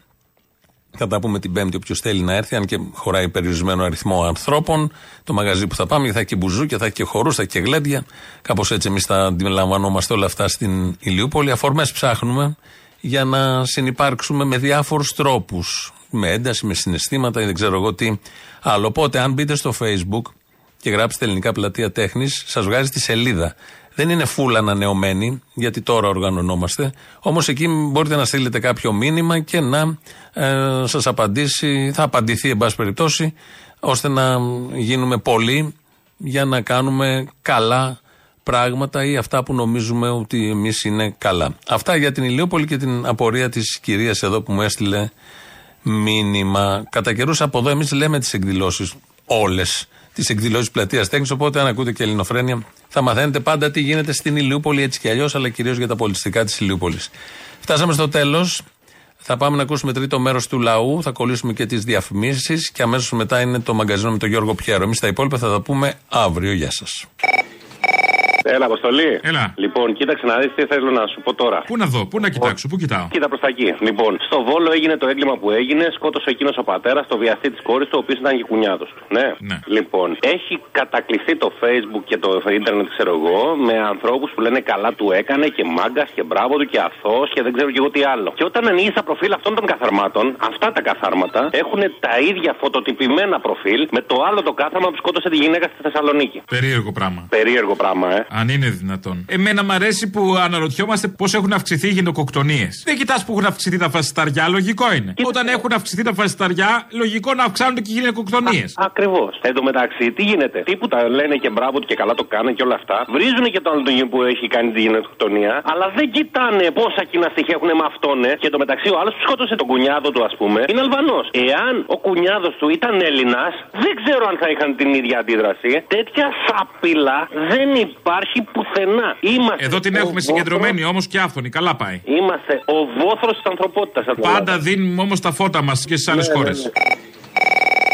Θα τα πούμε την Πέμπτη, όποιος θέλει να έρθει, αν και χωράει περιορισμένο αριθμό ανθρώπων. Το μαγαζί που θα πάμε, και θα έχει και μπουζούκια, θα έχει και χορούς, θα έχει και γλέντια. Κάπως έτσι εμείς τα αντιλαμβανόμαστε όλα αυτά στην Ηλιούπολη. Αφορμές ψάχνουμε για να συνεπάρξουμε με διάφορους τρόπους. Με ένταση, με συναισθήματα ή δεν ξέρω εγώ τι άλλο. Οπότε, αν μπείτε στο Facebook και γράψετε Ελληνικά Πλατεία Τέχνης, σας βγάζει τη σελίδα. Δεν είναι φούλα ανανεωμένη, γιατί τώρα οργανωνόμαστε. Όμως εκεί μπορείτε να στείλετε κάποιο μήνυμα και να ε, σας απαντήσει, θα απαντηθεί εν πάση περιπτώσει, ώστε να γίνουμε πολλοί για να κάνουμε καλά πράγματα ή αυτά που νομίζουμε ότι εμείς είναι καλά. Αυτά για την Ηλιόπολη και την απορία της κυρίας εδώ που μου έστειλε μήνυμα. Κατά καιρούς από εδώ εμείς λέμε τις εκδηλώσεις όλες. Τις εκδηλώσεις πλατείας τέχνης. Οπότε, αν ακούτε και ελληνοφρένεια, θα μαθαίνετε πάντα τι γίνεται στην Ηλιούπολη έτσι κι αλλιώς, αλλά κυρίως για τα πολιτιστικά της Ηλιούπολης. Φτάσαμε στο τέλος. Θα πάμε να ακούσουμε τρίτο μέρος του λαού. Θα κολλήσουμε και τις διαφημίσεις. Και αμέσως μετά είναι το μαγκαζίνο με τον Γιώργο Πιέρο. Εμείς τα υπόλοιπα θα τα πούμε αύριο. Γεια σας. Έλα, Αποστολή. Έλα. Λοιπόν, κοίταξε να δεις τι θέλω να σου πω τώρα. Πού να δω, πού να κοιτάξω, πού κοιτάω; Κοίτα προς τα εκεί. Λοιπόν, στο Βόλο έγινε το έγκλημα που έγινε. Σκότωσε εκείνος ο πατέρας, το βιαστή της κόρης του, ο οποίος ήταν και κουνιάδος του. Ναι. Λοιπόν, έχει κατακλειστεί το Facebook και το Ιντερνετ, ξέρω εγώ, με ανθρώπους που λένε καλά του έκανε και μάγκας και μπράβο του και αθώος και δεν ξέρω και εγώ τι άλλο. Και όταν ανοίγει τα προφίλ αυτών των καθαρμάτων, αυτά τα καθάρματα έχουν τα ίδια φωτοτυπημένα προφίλ με το άλλο το κάθαρμα που σκότωσε τη γυναίκα στη Θεσσαλονίκη. Περίεργο πράγμα. Περίεργο πράγμα, ε. Αν είναι δυνατόν. Εμένα μου αρέσει που αναρωτιόμαστε πώς έχουν αυξηθεί οι γυναικοκτονίες. Δεν κοιτάς που έχουν αυξηθεί τα φασισταριά, λογικό είναι. Όταν έχουν αυξηθεί τα φασισταριά, λογικό να αυξάνονται και οι γυναικοκτονίες. Ακριβώς. Εν τω μεταξύ, τι γίνεται; Τι που τα λένε και μπράβο του και καλά το κάνουν και όλα αυτά. Βρίζουν και το άλλο τον που έχει κάνει τη γυναικοκτονία. Αλλά δεν κοιτάνε πόσα κοινά στοιχεία έχουν με αυτόν. ε. Και εν τω μεταξύ, ο άλλος που σκότωσε τον κουνιάδο του, ας πούμε, είναι Αλβανός. Εάν ο κουνιάδος του ήταν Έλληνας, δεν ξέρω αν θα είχαν την ίδια αντίδραση. Τέτοια σάπιλα δεν υπάρχει πουθενά. Είμαστε Εδώ την ο έχουμε βόθρος- συγκεντρωμένη όμως και άφθονη. Καλά πάει. Είμαστε ο βόθρος της ανθρωπότητας. Πάντα δίνουμε όμως τα φώτα μας και στις άλλες Ναι, χώρες.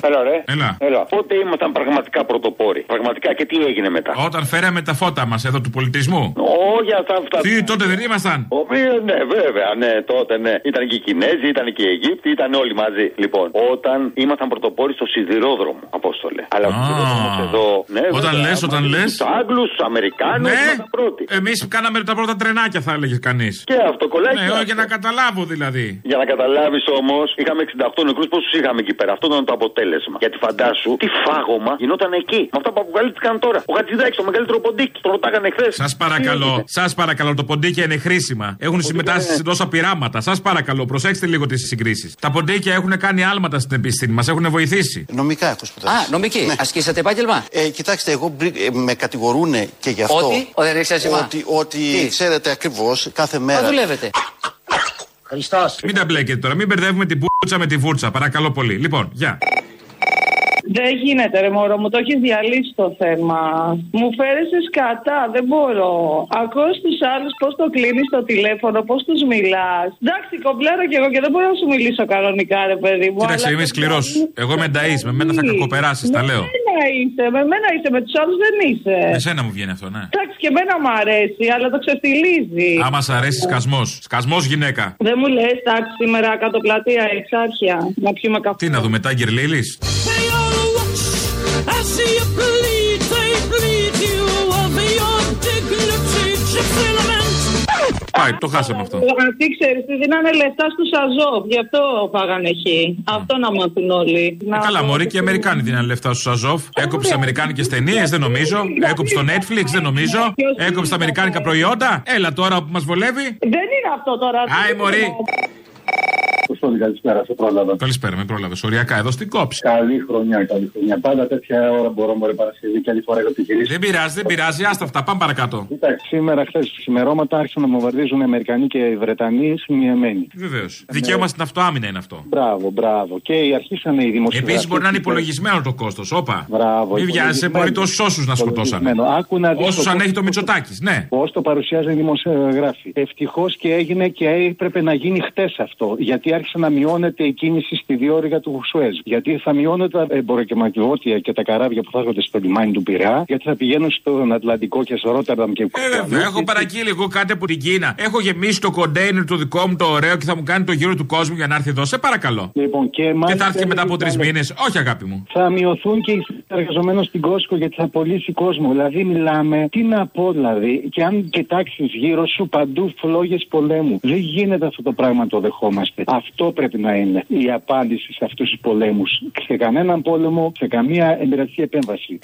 Ναι, ναι. Έλα, ρε. Έλα. Έλα. Πότε ήμασταν πραγματικά πρωτοπόροι; Πραγματικά και τι έγινε μετά; Όταν φέραμε τα φώτα μας εδώ του πολιτισμού. Όχι αυτά. αυτά. Τι, τότε δεν ήμασταν; Ο οποίος, ναι, βέβαια, ναι, τότε ναι. Ήταν και οι Κινέζοι, ήταν και οι Αιγύπτιοι, ήταν όλοι μαζί. Λοιπόν, όταν ήμασταν πρωτοπόροι στο σιδηρόδρομο, Απόστολε. Αλλά ο σιδηρόδρομος εδώ. Ναι, Όταν βέβαια, λες, όταν μαζί με λες. Τους Άγγλους, τους Αμερικάνους, Ναι, ήμασταν πρώτοι. εμείς κάναμε τα πρώτα τρενάκια, θα έλεγες κανείς. Και αυτό κολλάει. Ναι, και όχι, αυτό. για να καταλάβω δηλαδή. Για να καταλάβεις όμως, είχαμε 68 νεκρούς. Πόσους είχαμε εκεί πέρα; Αυτό ήταν το αποτέλεσμα. Γιατί φαντάσου τι φάγωμα γινόταν εκεί. Με αυτά που αποκαλύφθηκαν τώρα. Ο Χατζηδάκης, το μεγαλύτερο ποντίκι. Το ρωτάγανε χθες. Σας παρακαλώ, σας παρακαλώ, το ποντίκια είναι χρήσιμα. Έχουν συμμετάσχει ναι. σε τόσα πειράματα. Σας παρακαλώ, προσέξτε λίγο τις συγκρίσεις. Τα ποντίκια έχουν κάνει άλματα στην επιστήμη, μας έχουν βοηθήσει. Νομικά έχω σπουδάσει. Α, νομική. Ασκήσατε επάγγελμα; Ε, κοιτάξτε, εγώ μπρι- ε, με κατηγορούν και γι' αυτό. Ότι; Ο, δεν έχεις άσχημα. Ότι, ότι Τι; ξέρετε ακριβώς κάθε Μα μέρα. δουλεύετε. Μην τα μπλέκετε τώρα, μην μπερδεύουμε την πουτσα με τη βούρτσα. Παρακαλώ πολύ. Λοιπόν, γεια. Δεν γίνεται, ρε Μωρό, μου το έχεις διαλύσει το θέμα. Μου φέρεσαι κατά, δεν μπορώ. Ακούω στου άλλους πώς το κλείνεις το τηλέφωνο, πώς τους μιλάς. Εντάξει, κομπλέρω κι εγώ και δεν μπορώ να σου μιλήσω κανονικά, ρε παιδί μου. Κοίταξε, αλλά είμαι το σκληρός. ξέρεις. Εγώ είμαι νταή. Με μένα θα κακοπεράσεις, τα λέω. Με μένα είσαι, με μένα είσαι, με τους άλλους δεν είσαι. Εσένα μου βγαίνει αυτό, ναι. Εντάξει, και εμένα μου αρέσει, αλλά το ξεφτιλίζει. Άμα σ' αρέσει σκασμός. Σκασμός γυναίκα. Δεν μου λες, εντάξει, σήμερα κάτω πλατεία, εξάρχεια, να πιούμε καφέ. Τι να δούμε, Τάγκερ Λίλη. I see you bleed, they bleed you of your dignity, chips element. Πάει, το χάσαμε αυτό. Τι ξέρεις, τι δίνανε λεφτά στου Αζόβ, γι' αυτό πάγανε εκεί. Αυτό να μάθουν όλοι. Ε, καλά, Μωρή και οι Αμερικάνοι δίνανε λεφτά στου Αζόφ. Έκοψε Αμερικάνικες ταινίες, δεν νομίζω. Έκοψε το Netflix, δεν νομίζω. Έκοψε τα Αμερικάνικα προϊόντα. Έλα τώρα που μας βολεύει. Δεν είναι αυτό τώρα. Άι, Μωρή. Αποστόλη, καλησπέρα, σε πρόλαβα. Καλησπέρα, με πρόλαβες. Οριακά εδώ στην κόψη. Καλή χρονιά, καλή χρονιά. Πάντα τέτοια ώρα μπορώ μωρέ Παρασκευή και άλλη φορά έχω επιχειρήσει. Δεν πειράζει, δεν πειράζει. Άστα αυτά, πάμε παρακάτω. Κοίταξε, σήμερα, χθες ξημερώματα άρχισαν να βομβαρδίζουν οι Αμερικανοί και οι Βρετανοί σημειωμένοι. Βεβαίως. Δικαίωμα στην αυτοάμυνα είναι αυτό. Μπράβο, μπράβο. Και αρχίσαν οι δημοσιογράφοι. Επίσης μπορεί να είναι υπολογισμένο το κόστος. Όπα. Μπράβο. Μην βιάζεσαι, μπορεί τόσους όσους να σκοτώσανε. Όσους ανέχει το Μητσοτάκης, ναι. Πώς το παρουσιάζουν οι δημοσιογράφοι. Ευτυχώς και έγινε και έπρεπε να γίνει χτες αυτό. Γιατί άρχισε να μειώνεται η κίνηση στη διόρυγα του Σουέζ. Γιατί θα μειώνονται τα εμποροκαιματιβώτια και τα καράβια που θα έρχονται στο λιμάνι του Πειραιά. Γιατί θα πηγαίνουν στον Ατλαντικό και στο Ρότερνταμ και Ε, βέβαια, έχω παραγγείλει εγώ κάτι από την Κίνα. Έχω γεμίσει το κοντέινερ το δικό μου το ωραίο και θα μου κάνει το γύρο του κόσμου για να έρθει εδώ. Σε παρακαλώ. Λοιπόν, και, Και μάλιστα θα έρθει και μετά από τρεις είναι- μήνες. Όχι, αγάπη μου. Θα μειωθούν και οι εργαζομένοι στην Κόσκο γιατί θα πωλήσει κόσμο. Δηλαδή, μιλάμε, τι να πω δηλαδή, και αν κοιτάξεις γύρω σου παντού φλόγες πολέμου. Δεν γίνεται αυτό το πράγμα να το δεχόμαστε. Αυτό πρέπει να είναι η απάντηση σε αυτούς τους πολέμους. Σε κανέναν πόλεμο, σε καμία εμπειρατική επέμβαση.